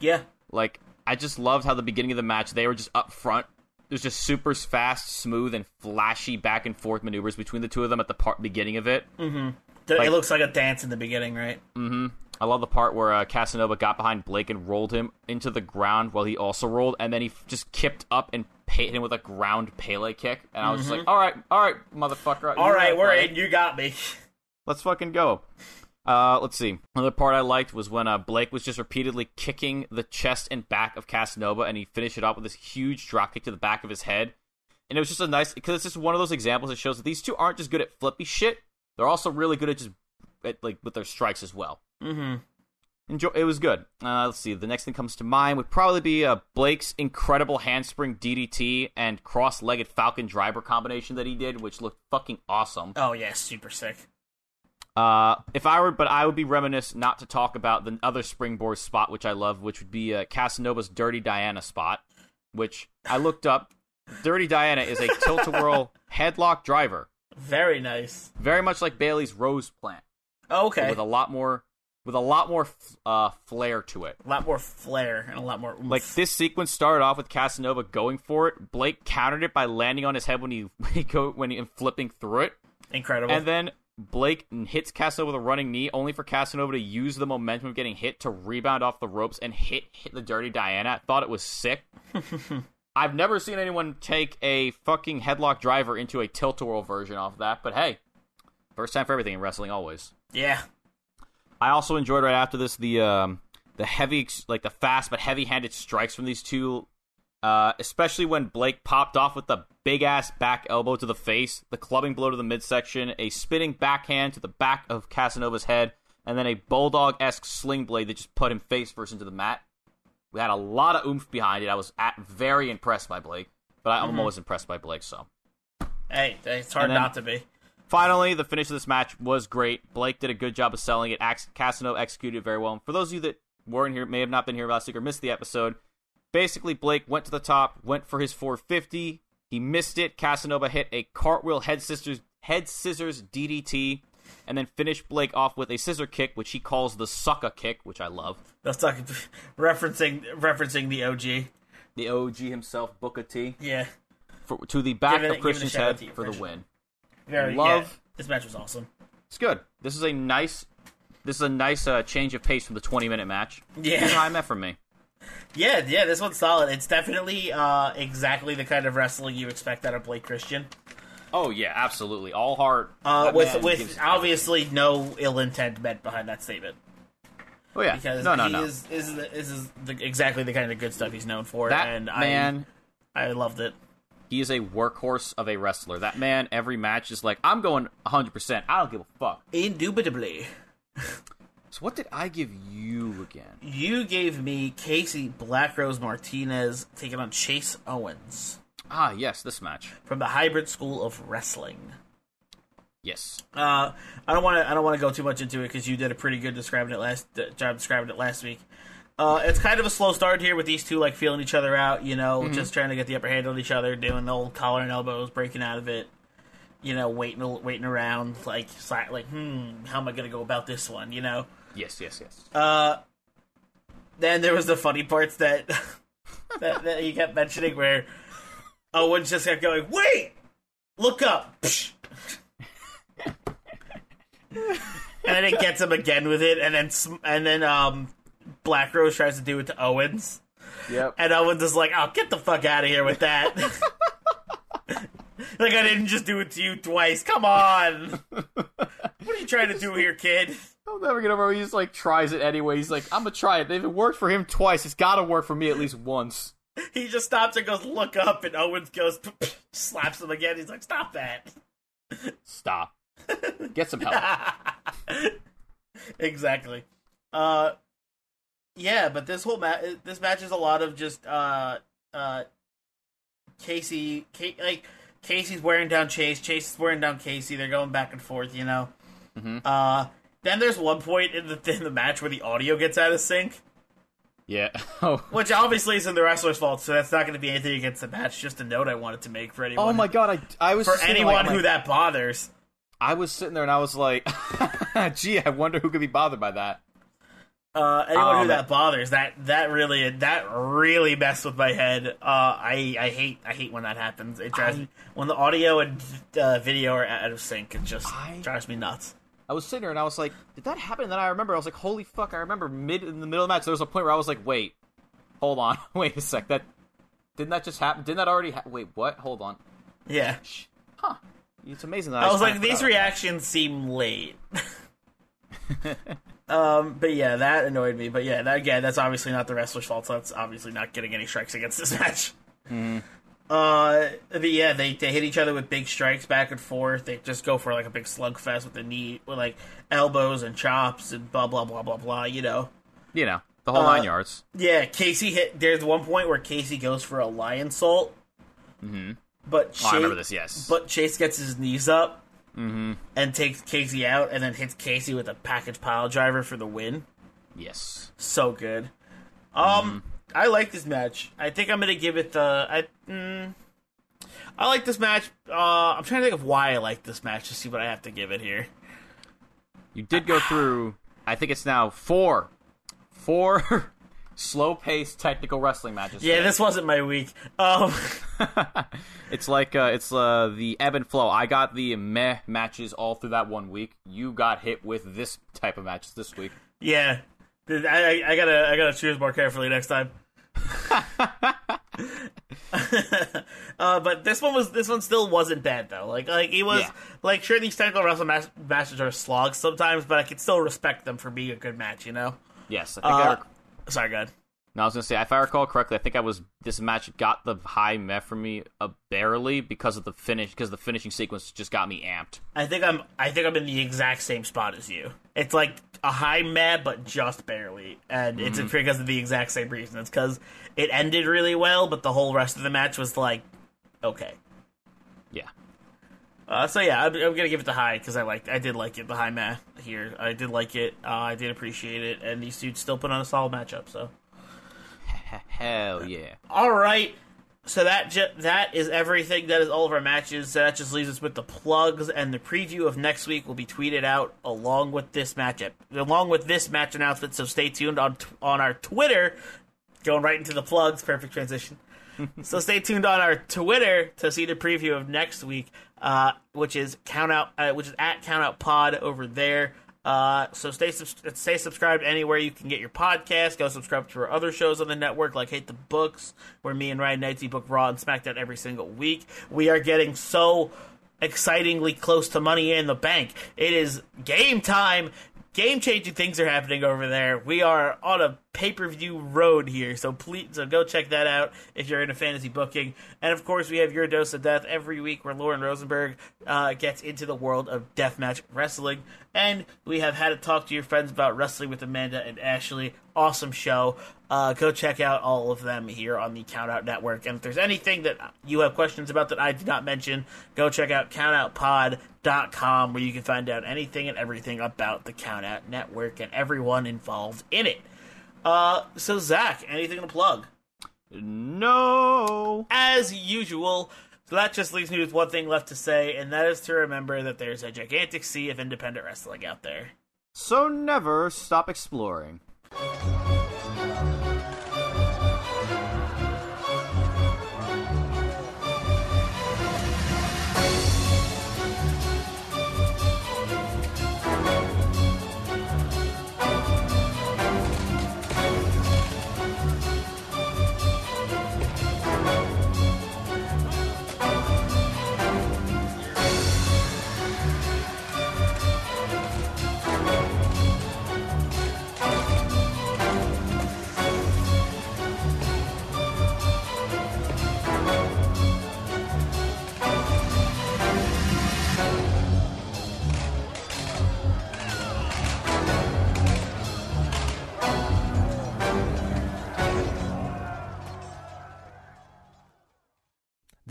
Yeah, Like, I just loved how the beginning of the match, they were just up front. It was just super fast, smooth, and flashy back and forth maneuvers between the two of them at the part beginning of it. Th- Like- it looks like a dance in the beginning, right? Mm-hmm. I love the part where uh, Casanova got behind Blake and rolled him into the ground while he also rolled, and then he f- just kipped up and hit him with a ground Pele kick. And I was just like, all right, all right, motherfucker. All right, we're in. You got me. Let's fucking go. Uh, let's see. Another part I liked was when uh, Blake was just repeatedly kicking the chest and back of Casanova, and he finished it off with this huge drop kick to the back of his head. And it was just a nice because it's just one of those examples that shows that these two aren't just good at flippy shit; they're also really good at just at, like with their strikes as well. Mm-hmm. Enjoy. It was good. Uh, let's see. The next thing comes to mind would probably be uh, Blake's incredible handspring DDT and cross-legged Falcon Driver combination that he did, which looked fucking awesome. Oh yeah, super sick. Uh, if I were, but I would be reminisced not to talk about the other springboard spot, which I love, which would be uh, Casanova's Dirty Diana spot, which I looked up. Dirty Diana is a tilt-a-whirl headlock driver, Very nice. very much like Bayley's Rose Plant, Okay, with a lot more, with a lot more uh, flair to it. a lot more flair and a lot more. oomph. Like this sequence started off with Casanova going for it. Blake countered it by landing on his head when he when he go when he and flipping through it, incredible. and then Blake hits Casanova with a running knee, only for Casanova to use the momentum of getting hit to rebound off the ropes and hit hit the Dirty Diana. Thought it was sick. I've never seen anyone take a fucking headlock driver into a tilt a whirl version off that, but hey, first time for everything in wrestling, always. yeah, I also enjoyed right after this the um, the heavy, like the fast but heavy-handed strikes from these two, uh, especially when Blake popped off with the big ass back elbow to the face, the clubbing blow to the midsection, a spinning backhand to the back of Casanova's head, and then a bulldog esque sling blade that just put him face first into the mat. We had a lot of oomph behind it. I was at, very impressed by Blake, but I, I'm mm-hmm. always impressed by Blake. So hey, it's hard not to be. Finally, the finish of this match was great. Blake did a good job of selling it. Casano executed very well. And for those of you that weren't here, may have not been here last week or missed the episode, basically Blake went to the top, went for his 450. He missed it. Casanova hit a cartwheel head scissors head scissors DDT, and then finish Blake off with a scissor kick, which he calls the sucker kick, which I love. That's talking referencing referencing the OG. The OG himself, Booker T, Yeah, for, to the back it- of Christian's head you, for the win. very Love- yeah, this match was awesome. It's good. This is a nice. This is a nice uh, change of pace from the 20 minute match. Yeah. High met for me. Yeah, yeah, this one's solid. It's definitely uh, exactly the kind of wrestling you expect out of Blake Christian. Oh yeah, absolutely. All heart. Uh, with with obviously no ill intent meant behind that statement. Oh yeah. Because no, no, he no. is this is, this is the, exactly the kind of good stuff he's known for, that and man, I I loved it. he is a workhorse of a wrestler. That man, every match is like, I'm going 100. percent I don't give a fuck. Indubitably, So what did I give you again? you gave me Casey Black Rose Martinez taking on Chase Owens Ah, yes, this match. from the Hybrid School of Wrestling. Yes. Uh, I don't want to. I don't want to go too much into it because you did a pretty good describing it last uh, job describing it last week. Uh, it's kind of a slow start here with these two like feeling each other out. You know, just trying to get the upper hand on each other, doing the old collar and elbows, breaking out of it. You know, waiting waiting around like like hmm, how am I gonna go about this one? You know. Yes, yes, yes. Uh, then there was the funny parts that that, that he kept mentioning where Owens just kept going, "Wait, look up," and then it gets him again with it, and then and then um, Black Rose tries to do it to Owens, Yep. and Owens is like, "I'll "Oh, get the fuck out of here with that." like I didn't just do it to you twice. Come on. what are you trying to do here, kid? I'll never get over. He just like tries it anyway. He's like, I'm gonna try it. If it worked for him twice, it's gotta work for me at least once. He just stops and goes, "Look up," and Owens goes, slaps him again. He's like, "Stop that." Stop. Get some help. exactly. Uh, yeah, but this whole match, this match is a lot of just uh, uh, Casey, Ca- like Casey's wearing down Chase, Chase is wearing down Casey. They're going back and forth, you know. Mhm. Uh, then there's one point in the in the match where the audio gets out of sync, Yeah. Oh. which obviously isn't the wrestler's fault, so that's not going to be anything against the match. Just a note I wanted to make for anyone. Oh my god! I I was For anyone like, who like- that bothers. I was sitting there and I was like, gee, I wonder who could be bothered by that. Uh, anyone who Um, that bothers, that that really that really messed with my head. Uh, I I hate I hate when that happens. It drives I- me when the audio and uh, video are out of sync. It just I- drives me nuts. I was sitting there and I was like, did that happen? And then I remember I was like, holy fuck! I remember mid in the middle of the match there was a point where I was like, wait, hold on, wait a sec. That didn't that just happen? Didn't that already? Ha- wait, what? Hold on. Yeah, Huh. It's amazing that I was like, these reactions seem late. um, but yeah, that annoyed me. But yeah, that again, that's obviously not the wrestler's fault. So that's obviously not getting any strikes against this match. Uh, but yeah, they they hit each other with big strikes back and forth. They just go for like a big slugfest with the knee, with like elbows and chops and blah blah blah blah blah. You know. you know, the whole Uh, nine yards. Yeah, Casey hit. There's one point where Casey goes for a lionsault. Mm-hmm. But Chase, Oh, I remember this. Yes. But Chase gets his knees up Hmm. and takes Casey out, and then hits Casey with a package pile driver for the win. yes. So good. Um, I like this match. I think I'm gonna give it the. I mm, I like this match. Uh, I'm trying to think of why I like this match to see what I have to give it here. You did go through. I think it's now four, four slow-paced technical wrestling matches. Yeah, this wasn't my week. Um, it's like uh, it's uh, the ebb and flow. I got the meh matches all through that one week. You got hit with this type of matches this week. yeah, I, I, I gotta I gotta choose more carefully next time. uh, but this one was this one still wasn't bad though. Like like it was Yeah. like sure these technical wrestling mas- matches are slogs sometimes, but I can still respect them for being a good match. You know. Yes, I think. I Uh, rec- sorry, God. No, I was gonna say if I recall correctly, I think I was this match got the high meh for me uh, barely because of the finish because the finishing sequence just got me amped. I think I'm I think I'm in the exact same spot as you. It's like a high mad, but just barely, and it's because of the exact same reason. It's because it ended really well, but the whole rest of the match was like okay. Yeah. Uh, so yeah, I'm, I'm gonna give it the high because I liked, I did like it, the high math here. I did like it. Uh, I did appreciate it, and these dudes still put on a solid matchup. So, Hell yeah. all right. So that ju- that is everything. That is all of our matches. So that just leaves us with the plugs and the preview of next week will be tweeted out along with this matchup, along with this match announcement. So stay tuned on t- on our Twitter. Going right into the plugs. Perfect transition. so stay tuned on our Twitter to see the preview of next week, uh, which is count out, uh, which is at count out pod over there. Uh, so stay stay subscribed anywhere you can get your podcast. Go subscribe to our other shows on the network, like Hate the Books, where me and Ryan Knightsy book Raw and SmackDown every single week. We are getting so excitingly close to Money in the Bank. It is game time. Game changing things are happening over there. We are on a pay per view road here, so please so go check that out if you're into fantasy booking. And of course, we have your dose of death every week, where Lauren Rosenberg uh, gets into the world of deathmatch wrestling. And we have had to talk to your friends about wrestling with Amanda and Ashley. Awesome show. Uh, go check out all of them here on the Countout Network. And if there's anything that you have questions about that I did not mention, go check out countoutpod.com where you can find out anything and everything about the Countout Network and everyone involved in it. Uh, so Zach, anything to plug? No. As usual. So that just leaves me with one thing left to say, and that is to remember that there's a gigantic sea of independent wrestling out there. So never stop exploring.